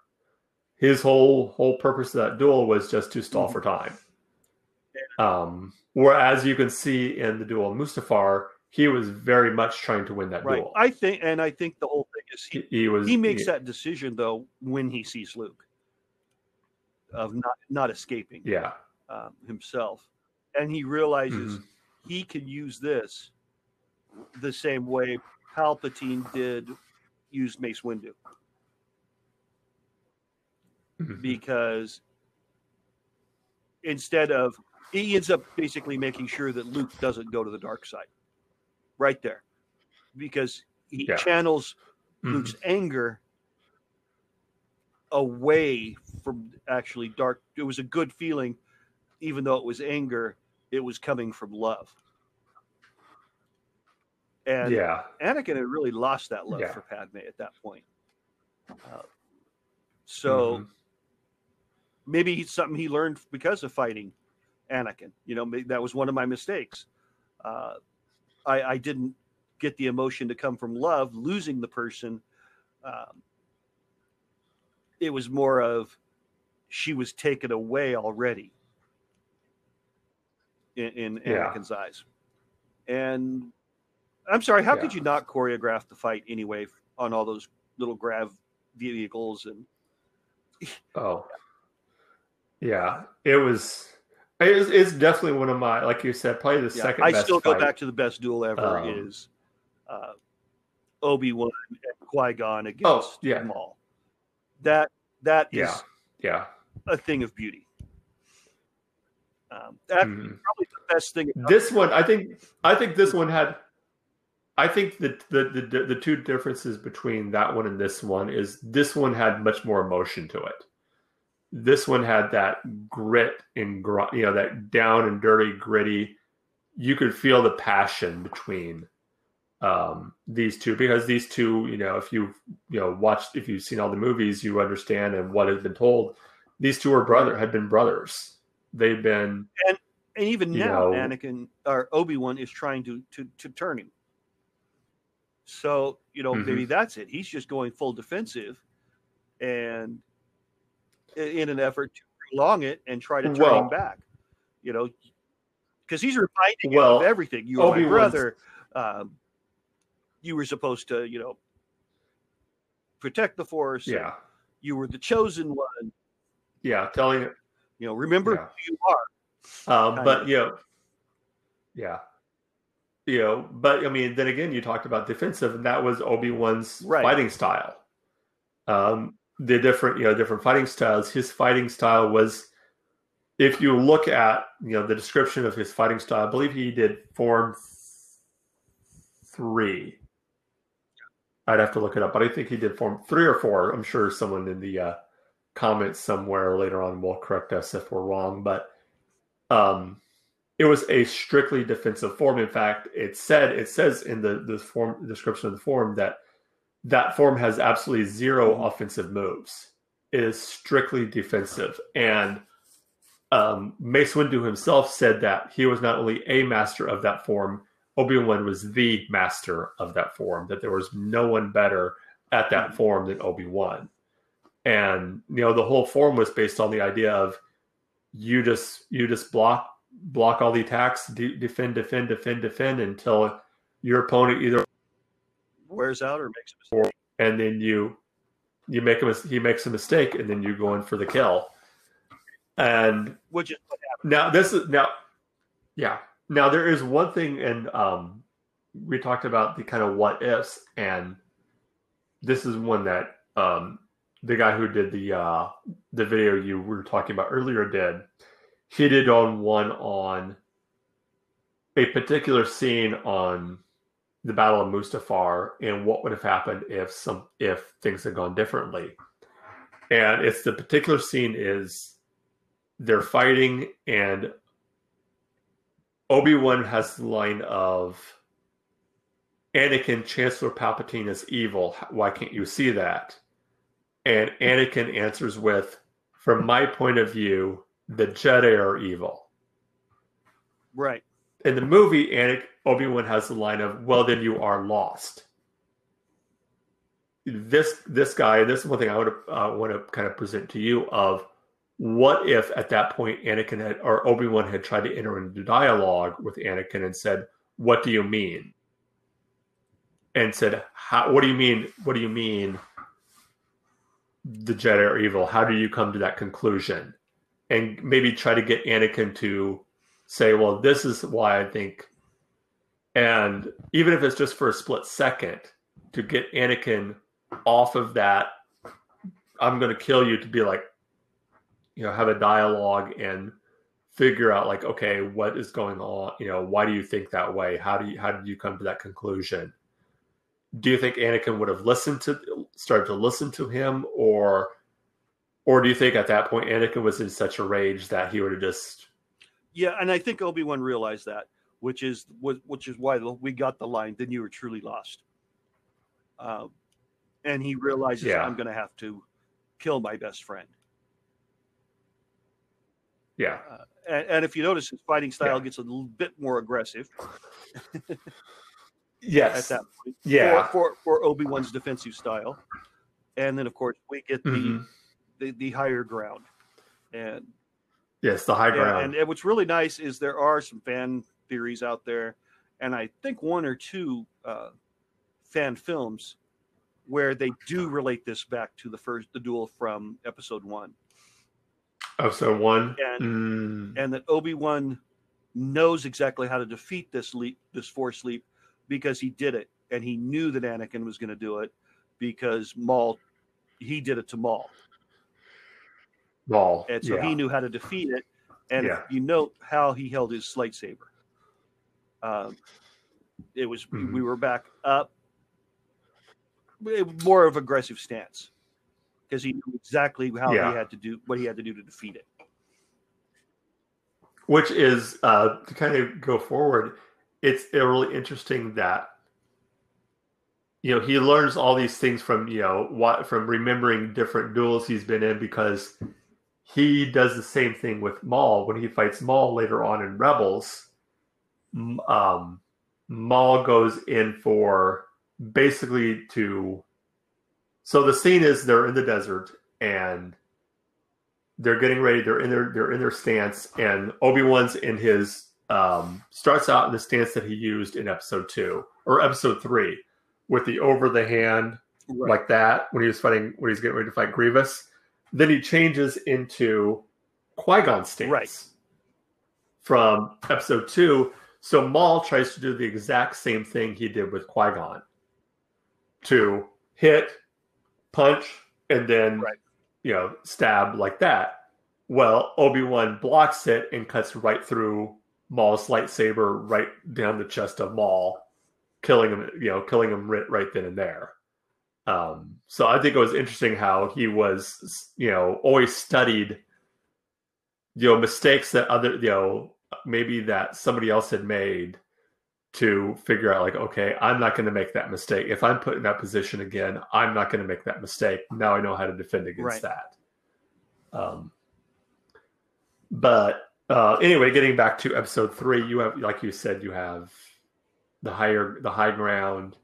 His whole whole purpose of that duel was just to stall Mhm. for time. Um, whereas you can see in the duel of Mustafar, he was very much trying to win that right. duel. I think, and I think the whole he, he, was he makes he- that decision though when he sees Luke of not not escaping Yeah. um, himself, and he realizes Mhm. he can use this the same way Palpatine did use Mace Windu Mhm. because instead of he ends up basically making sure that Luke doesn't go to the dark side right there because he Yeah. channels Mhm. Luke's anger away from actually dark. It was a good feeling, even though it was anger. It was coming from love, and yeah. Anakin had really lost that love Yeah. for Padme at that point. Uh, so Mhm. maybe it's something he learned because of fighting Anakin. You know, maybe that was one of my mistakes. Uh, I, I didn't get the emotion to come from love, losing the person. Um, it was more of she was taken away already in, in Yeah. Anakin's eyes. And I'm sorry, how could you not choreograph the fight anyway on all those little grav vehicles and Oh, yeah. It was. It's definitely one of my, like you said, probably the Yeah, second. I still go fight. back to the best duel ever Um, is uh, Obi Wan and Qui Gon against Oh, yeah. Maul. That that is Yeah, yeah. a thing of beauty. Um, that's Mhm. probably the best thing. This one, I think, I think this one had. I think that the, the the two differences between that one and this one is this one had much more emotion to it. This one had that grit and gr- you know that down and dirty, gritty. You could feel the passion between um, these two because these two, you know, if you've you know watched, if you've seen all the movies, you understand and what has been told. These two are brother had been brothers. They've been and and even now, know- Anakin or Obi Wan is trying to to to turn him. So you know, Mhm. maybe that's it. He's just going full defensive, and in an effort to prolong it and try to turn Well- him back. You know, because he's reminding him Well, of everything. You are my Obi-Wan's- brother. Um, you were supposed to, you know, protect the Force. yeah, You were the chosen one. yeah, telling it. You know, remember Yeah. who you are. Um, but you know, yeah, you know, but I mean, then again, you talked about defensive, and that was Obi Wan's Right. fighting style. Um, the different, you know, different fighting styles. His fighting style was, if you look at, you know, the description of his fighting style, I believe he did form three. I'd have to look it up, but I think he did form three or four. I'm sure someone in the uh, comments somewhere later on will correct us if we're wrong, but um, it was a strictly defensive form. In fact, it said it says in the the form description of the form that that form has absolutely 0 Mhm. offensive moves. It is strictly defensive, and um, Mace Windu himself said that he was not only a master of that form, Obi Wan was the master of that form. That there was no one better at that mm-hmm. form than Obi Wan, and you know the whole form was based on the idea of you just you just block block all the attacks, de- defend, defend, defend, defend until your opponent either Wears out or makes a mistake. and then you you make a he makes a mistake and then you go in for the kill. And Which is now this is now yeah. Now there is one thing and um we talked about the kind of what ifs and this is one that um the guy who did the uh the video you were talking about earlier did. He did on one on a particular scene on the Battle of Mustafar and what would have happened if some if things had gone differently. And it's the particular scene is they're fighting and Obi-Wan has the line of Anakin, Chancellor Palpatine is evil. Why can't you see that? And Anakin answers with, from my point of view, the Jedi are evil right. in the movie, Anakin Obi Wan has the line of, "Well, then you are lost." This this guy, this is one thing I would uh, want to kind of present to you of what if at that point Anakin had or Obi Wan had tried to enter into dialogue with Anakin and said, "What do you mean?" and said, "What do you mean? What do you mean?" The Jedi are evil. How do you come to that conclusion? And maybe try to get Anakin to say, well, this is why I think, and even if it's just for a split second, to get Anakin off of that, I'm going to kill you to be like, you know, have a dialogue and figure out like, okay, what is going on? You know, why do you think that way? How do you, how did you come to that conclusion? Do you think Anakin would have listened to, started to listen to him or, or do you think at that point Anakin was in such a rage that he would have just Yeah, and I think Obi Wan realized that, which is which is why we got the line. Then you were truly lost. Um, and he realizes Yeah. I'm going to have to kill my best friend. Yeah. Uh, and, and, if you notice, his fighting style yeah. gets a little bit more aggressive. yes. At that point. Yeah. For, for, for Obi Wan's defensive style, and then of course we get the mm-hmm. the, the higher ground, and yes, the high ground. And, and, what's really nice is there are some fan theories out there, and I think one or two uh, fan films where they do relate this back to the first the duel from episode one. Episode one, and, mm. and that Obi Wan knows exactly how to defeat this leap, this force leap, because he did it, and he knew that Anakin was going to do it because Maul, he did it to Maul. Maul, and so yeah. he knew how to defeat it. And yeah. you note how he held his lightsaber. Um, it was mm-hmm. we were back up, more of aggressive stance because he knew exactly how yeah. he had to do what he had to do to defeat it. Which is uh, to kind of go forward. It's really interesting that you know he learns all these things from you know what from remembering different duels he's been in because he does the same thing with Maul when he fights Maul later on in Rebels. Um, Maul goes in for basically to. So the scene is they're in the desert and they're getting ready. They're in their they're in their stance, and Obi Wan's in his um, starts out in the stance that he used in Episode Two or Episode Three, with the over the hand right. like that when he was fighting when he's getting ready to fight Grievous then he changes into Qui Gon stance right. from episode two. So Maul tries to do the exact same thing he did with Qui Gon to hit, punch, and then right. you know stab like that. Well, Obi Wan blocks it and cuts right through Maul's lightsaber, right down the chest of Maul, killing him. You know, killing him right, right then and there. Um, so I think it was interesting how he was, you know, always studied, you know, mistakes that other, you know, maybe that somebody else had made to figure out like, okay, I'm not going to make that mistake. If I'm put in that position again, I'm not going to make that mistake. Now I know how to defend against right. that. Um, but uh, anyway, getting back to episode three, you have, like you said, you have the higher, the high ground,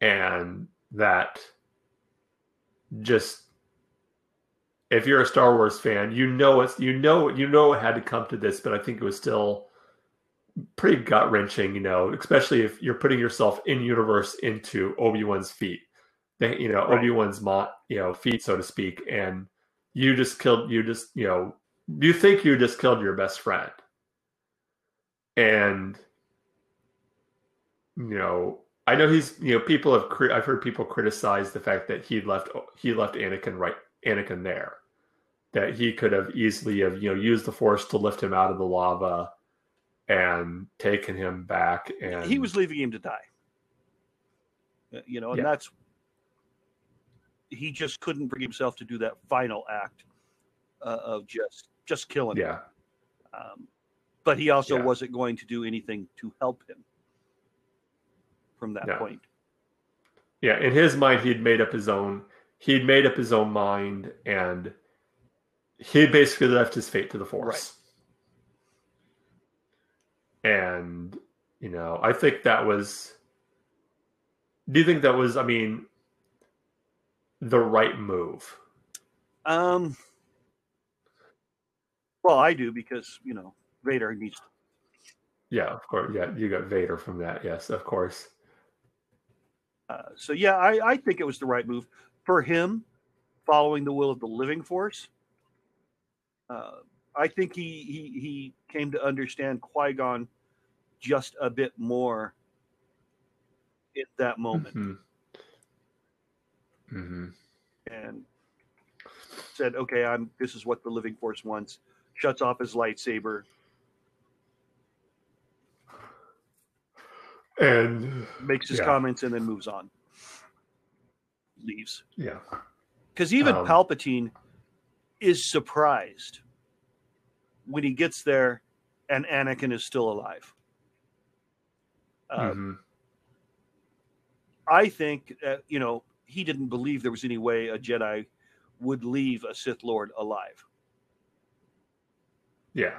and that just if you're a Star Wars fan, you know it's you know you know it had to come to this, but I think it was still pretty gut wrenching, you know, especially if you're putting yourself in universe into Obi Wan's feet, you know, right. Obi Wan's mo- you know feet, so to speak, and you just killed you just you know you think you just killed your best friend, and you know I know he's you know people have I've heard people criticize the fact that he left he left Anakin right Anakin there. That he could have easily have you know used the force to lift him out of the lava and taken him back and he was leaving him to die uh, you know and yeah. that's he just couldn't bring himself to do that final act uh, of just just killing yeah him. Um, but he also yeah. wasn't going to do anything to help him from that yeah. point. Yeah, in his mind, he'd made up his own. He'd made up his own mind, and he basically left his fate to the force. And you know, I think that was. Do you think that was? I mean, the right move. Um. Well, I do because you know Vader needs. To... Yeah, of course. Yeah, you got Vader from that. Yes, of course. Uh, so yeah, I, I think it was the right move for him, following the will of the living force. Uh, I think he he he came to understand Qui Gon just a bit more at that moment, mm-hmm. Mm-hmm. and said, "Okay, I'm. This is what the living force wants." Shuts off his lightsaber, and makes his yeah. comments and then moves on leaves yeah because even Um, palpatine is surprised when he gets there and anakin is still alive uh, mhm. i think uh, you know he didn't believe there was any way a jedi would leave a sith lord alive Yeah.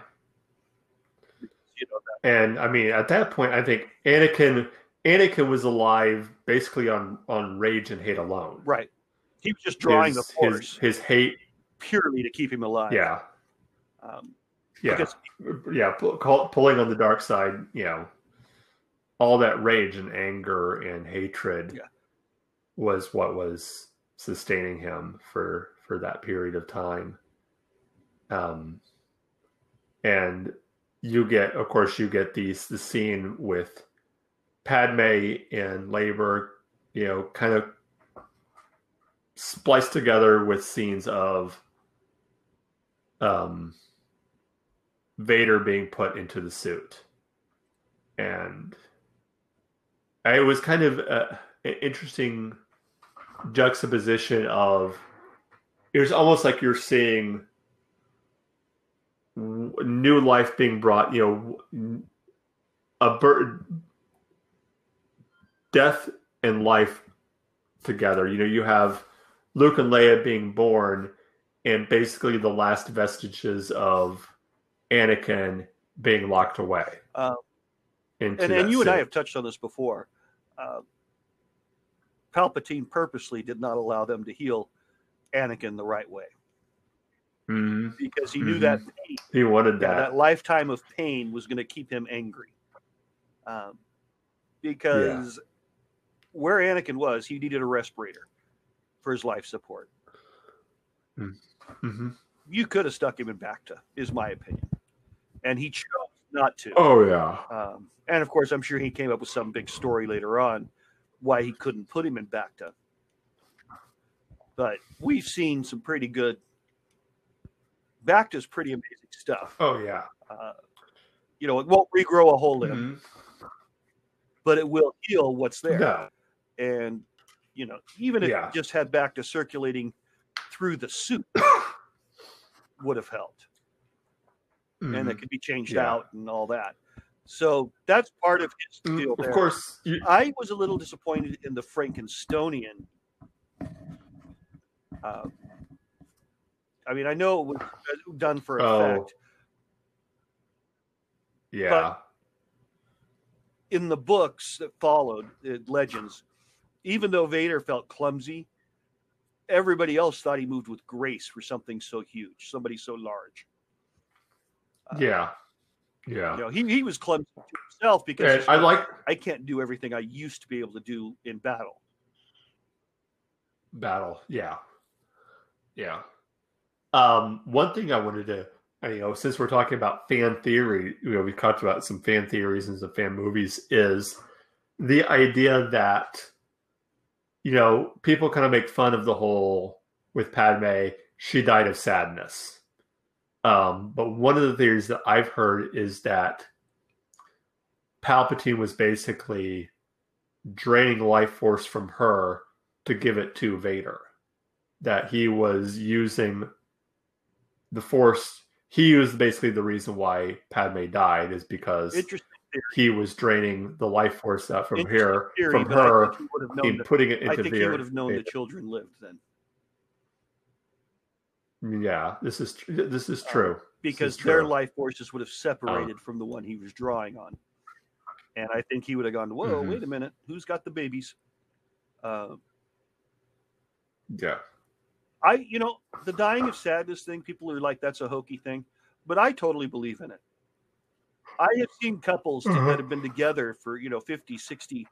You know, And I mean, at that point, I think Anakin Anakin was alive basically on on rage and hate alone. right. He was just drawing his, the force His, his hate. purely to keep him alive. Yeah. Um, Yeah. because- yeah. Pull, call, pulling on the dark side. You know, all that rage and anger and hatred Yeah. was what was sustaining him for for that period of time. Um, and you get, of course, you get these the scene with Padme and labor, you know, kind of spliced together with scenes of um, Vader being put into the suit, and it was kind of an interesting juxtaposition of it was almost like you're seeing new life being brought you know a bird death and life together. You know you have luke and leia being born and basically the last vestiges of anakin being locked away Uh, and, and you and I have touched on this before. Uh, Palpatine purposely did not allow them to heal Anakin the right way Mhm. because he knew Mhm. that pain, he wanted that, that lifetime of pain was going to keep him angry. Um, because where Anakin was, he needed a respirator for his life support. hmm You could have stuck him in Bacta, is my opinion, and he chose not to. oh yeah Um, and of course, I'm sure he came up with some big story later on why he couldn't put him in Bacta. But we've seen some pretty good. Bacta's pretty amazing stuff. oh yeah Uh, you know, it won't regrow a whole limb, Mhm. but it will heal what's there. no And you know, even if Yeah. it just had Bacta circulating through the suit, would have helped. And Mhm. it could be changed Yeah. out and all that. So that's part of his Mm, deal. of course you, I was a little disappointed in the Frankenstonian. Uh, I mean, I know it was done for Oh. effect. yeah In the books that followed, uh, Legends, even though Vader felt clumsy, everybody else thought he moved with grace for something so huge, somebody so large. Uh, yeah yeah You know, he, he was clumsy to himself because I like, I can't do everything I used to be able to do in battle. battle. Yeah, yeah. Um, one thing I wanted to, uh, you know, since we're talking about fan theory, you know, we talked about some fan theories and some fan movies. Is the idea that you know people kind of make fun of the whole with Padme, she died of sadness. Um, but one of the theories that I've heard is that Palpatine was basically draining life force from her to give it to Vader. That he was using the force. He was basically the reason why Padme died is because he was draining the life force out from here, theory, from her, think he would have known and putting it I into think he Vader. would have known the children lived then, Yeah, this is tr- this is Uh, true. because is their true. life forces would have separated from the one he was drawing on, and I think he would have gone, "Whoa, Mhm. wait a minute, who's got the babies?" Uh, Yeah, I, you know, the dying of sadness thing. People are like, "That's a hokey thing," but I totally believe in it. I have seen couples Mhm. that have been together for you know 50, 60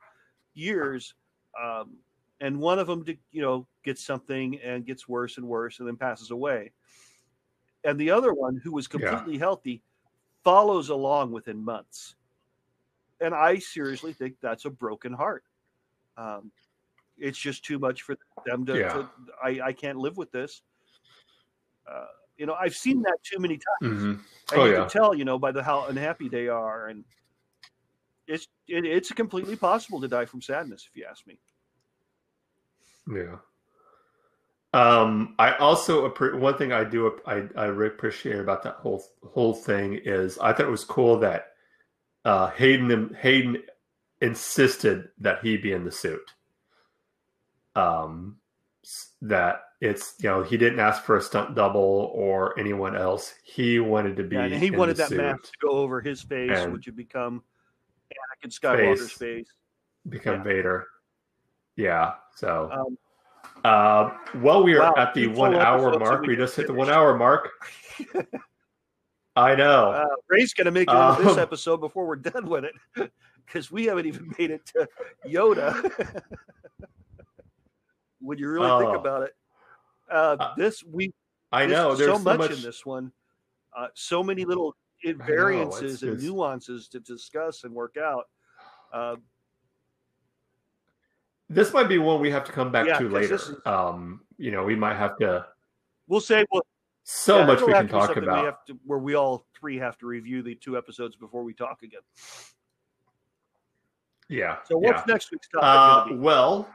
years, um, and one of them, you know, gets something and gets worse and worse, and then passes away, and the other one, who was Yeah. completely healthy, follows along within months. And I seriously think that's a broken heart. Um, it's just too much for them to. Yeah. to I, I can't live with this. Uh, you know, I've seen that too many times. hmm And Oh, you yeah. can tell, you know, by the how unhappy they are, and it's it, it's completely possible to die from sadness, if you ask me. Yeah. Um, I also one thing I do I I appreciate about that whole whole thing is I thought it was cool that uh, Hayden Hayden insisted that he be in the suit. Um, that it's you know he didn't ask for a stunt double or anyone else. He wanted to be. Yeah, and he wanted that suit, mask to go over his face, And- which would become Anakin Skywalker's face. become yeah. Vader. Yeah. So, Um, uh, well, we are wow, at the one hour mark. We just hit the one hour mark. I know. uh, Rey's going to make it into this Um, episode before we're done with it because we haven't even made it to Yoda. when you really think Oh. about it, uh, Uh, this we I know. There's so so much, much. in this one. Uh, so many little know, variances it's and nuances to discuss and work out. This might be one we have to come back Yeah, to later. is- Um, you know, we might have to. we'll say well, So yeah, much we can talk about. We have to, where we all three have to review the two episodes before we talk again. Yeah. So what's yeah. next week's topic Uh, going to be? well,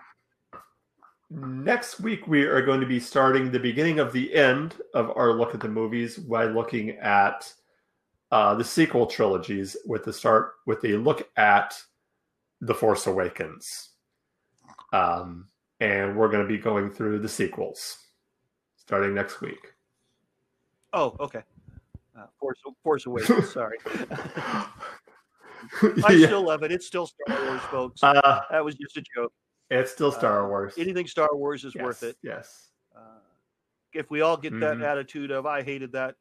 next week we are going to be starting the beginning of the end of our look at the movies by looking at uh, the sequel trilogies with the start with a look at the Force Awakens, um, and we're going to be going through the sequels starting next week. Oh, okay. Uh, Force Force Awakens. sorry, I Yeah. still love it. It's still Star Wars, folks. Uh, that was just a joke. it's still Star Uh, Wars. Anything Star Wars is Yes, worth it. Yes. Uh, if we all get that Mhm. attitude of "I hated that,"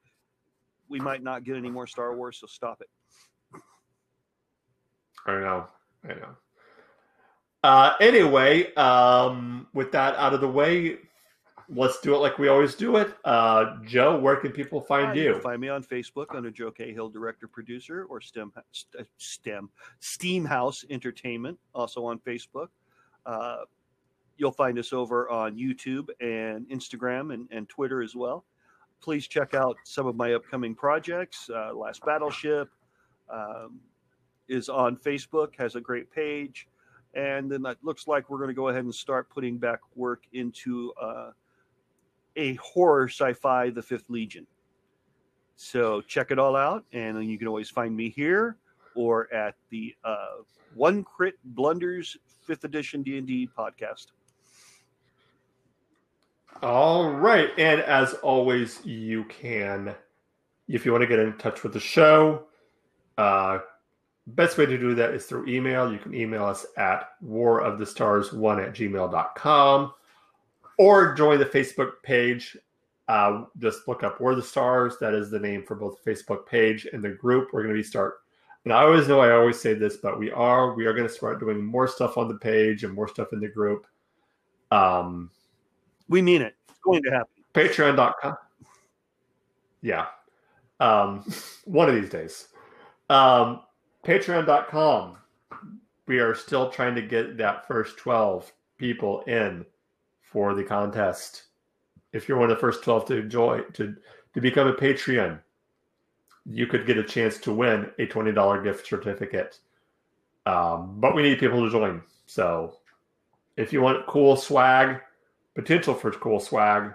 we might not get any more Star Wars. So stop it. I know. I know. Uh, anyway, um, with that out of the way, let's do it like we always do it. Uh, Joe, where can people Uh, find you you? can find me on Facebook under Joe Cahill, director producer, or STEM St- STEM Steamhouse Entertainment, also on Facebook. Uh, you'll find us over on YouTube and Instagram and, and Twitter as well. Please check out some of my upcoming projects. Uh, Last Battleship um, is on Facebook, has a great page. And then it looks like we're going to go ahead and start putting back work into uh, a horror sci-fi, The Fifth Legion. So check it all out, and you can always find me here or at the uh, One Crit Blunders Fifth Edition D and D podcast. All right. And as always, you can, if you want to get in touch with the show, uh, best way to do that is through email. You can email us at warofthestars1 at gmail.com or join the Facebook page. Uh, just look up War of the Stars. That is the name for both the Facebook page and the group. We're going to be start. And I always know I always say this, but we are we are going to start doing more stuff on the page and more stuff in the group. Um, We mean it. It's going to happen. patreon.com yeah um one of these days um patreon.com we are still trying to get that first 12 people in for the contest. If you're one of the first 12 to join to to become a patreon you could get a chance to win a $20 gift certificate. Um, but we need people to join. So if you want cool swag potential for cool swag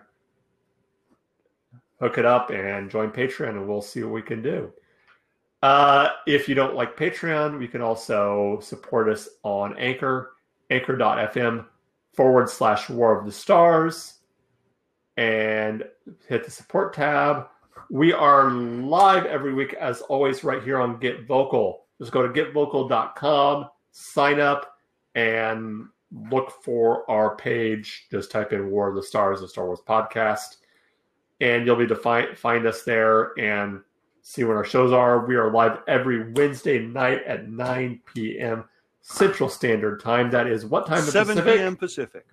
hook it up and join Patreon, and we'll see what we can do. Uh, if you don't like Patreon, you can also support us on Anchor, anchor.fm forward slash War of the Stars, and hit the support tab. We are live every week, as always, right here on Get Vocal. Just go to getvocal.com, sign up, and look for our page. Just type in War of the Stars, the Star Wars podcast and you'll be to find find us there and see when our shows are. We are live every Wednesday night at 9 p.m. Central Standard Time. That is what time? in 7 Pacific? p.m. Pacific.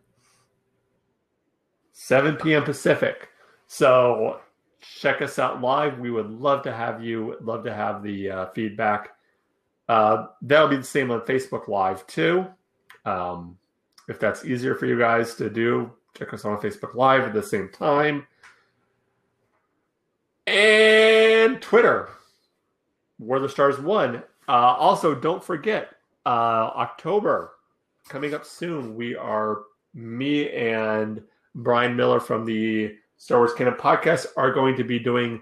7 p.m. Pacific. So check us out live. We would love to have you. Love to have the uh, feedback. Uh, that'll be the same on Facebook Live too. Um, if that's easier for you guys to do, check us on Facebook Live at the same time. And Twitter, War the Stars One. Uh, also, don't forget uh, October coming up soon. We are me and Brian Miller from the Star Wars Canon podcast are going to be doing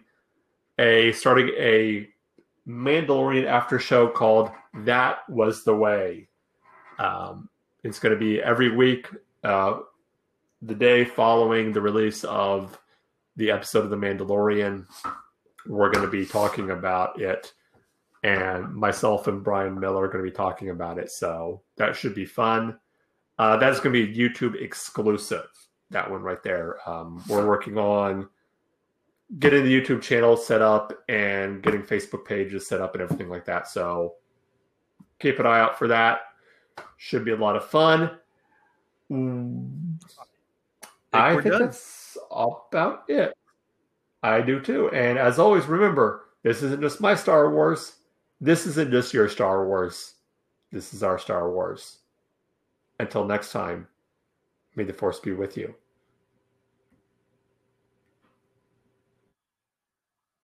a starting a Mandalorian after show called "That Was the Way." Um, it's going to be every week, uh, the day following the release of the episode of The Mandalorian. We're going to be talking about it, and myself and Brian Miller are going to be talking about it. So that should be fun. Uh, that's going to be YouTube exclusive. That one right there. Um, we're working on getting the YouTube channel set up and getting Facebook pages set up and everything like that. So keep an eye out for that. Should be a lot of fun. I think, think about it. I do too. And as always, remember this isn't just my Star Wars. This isn't just your Star Wars. This is our Star Wars. Until next time, may the Force be with you.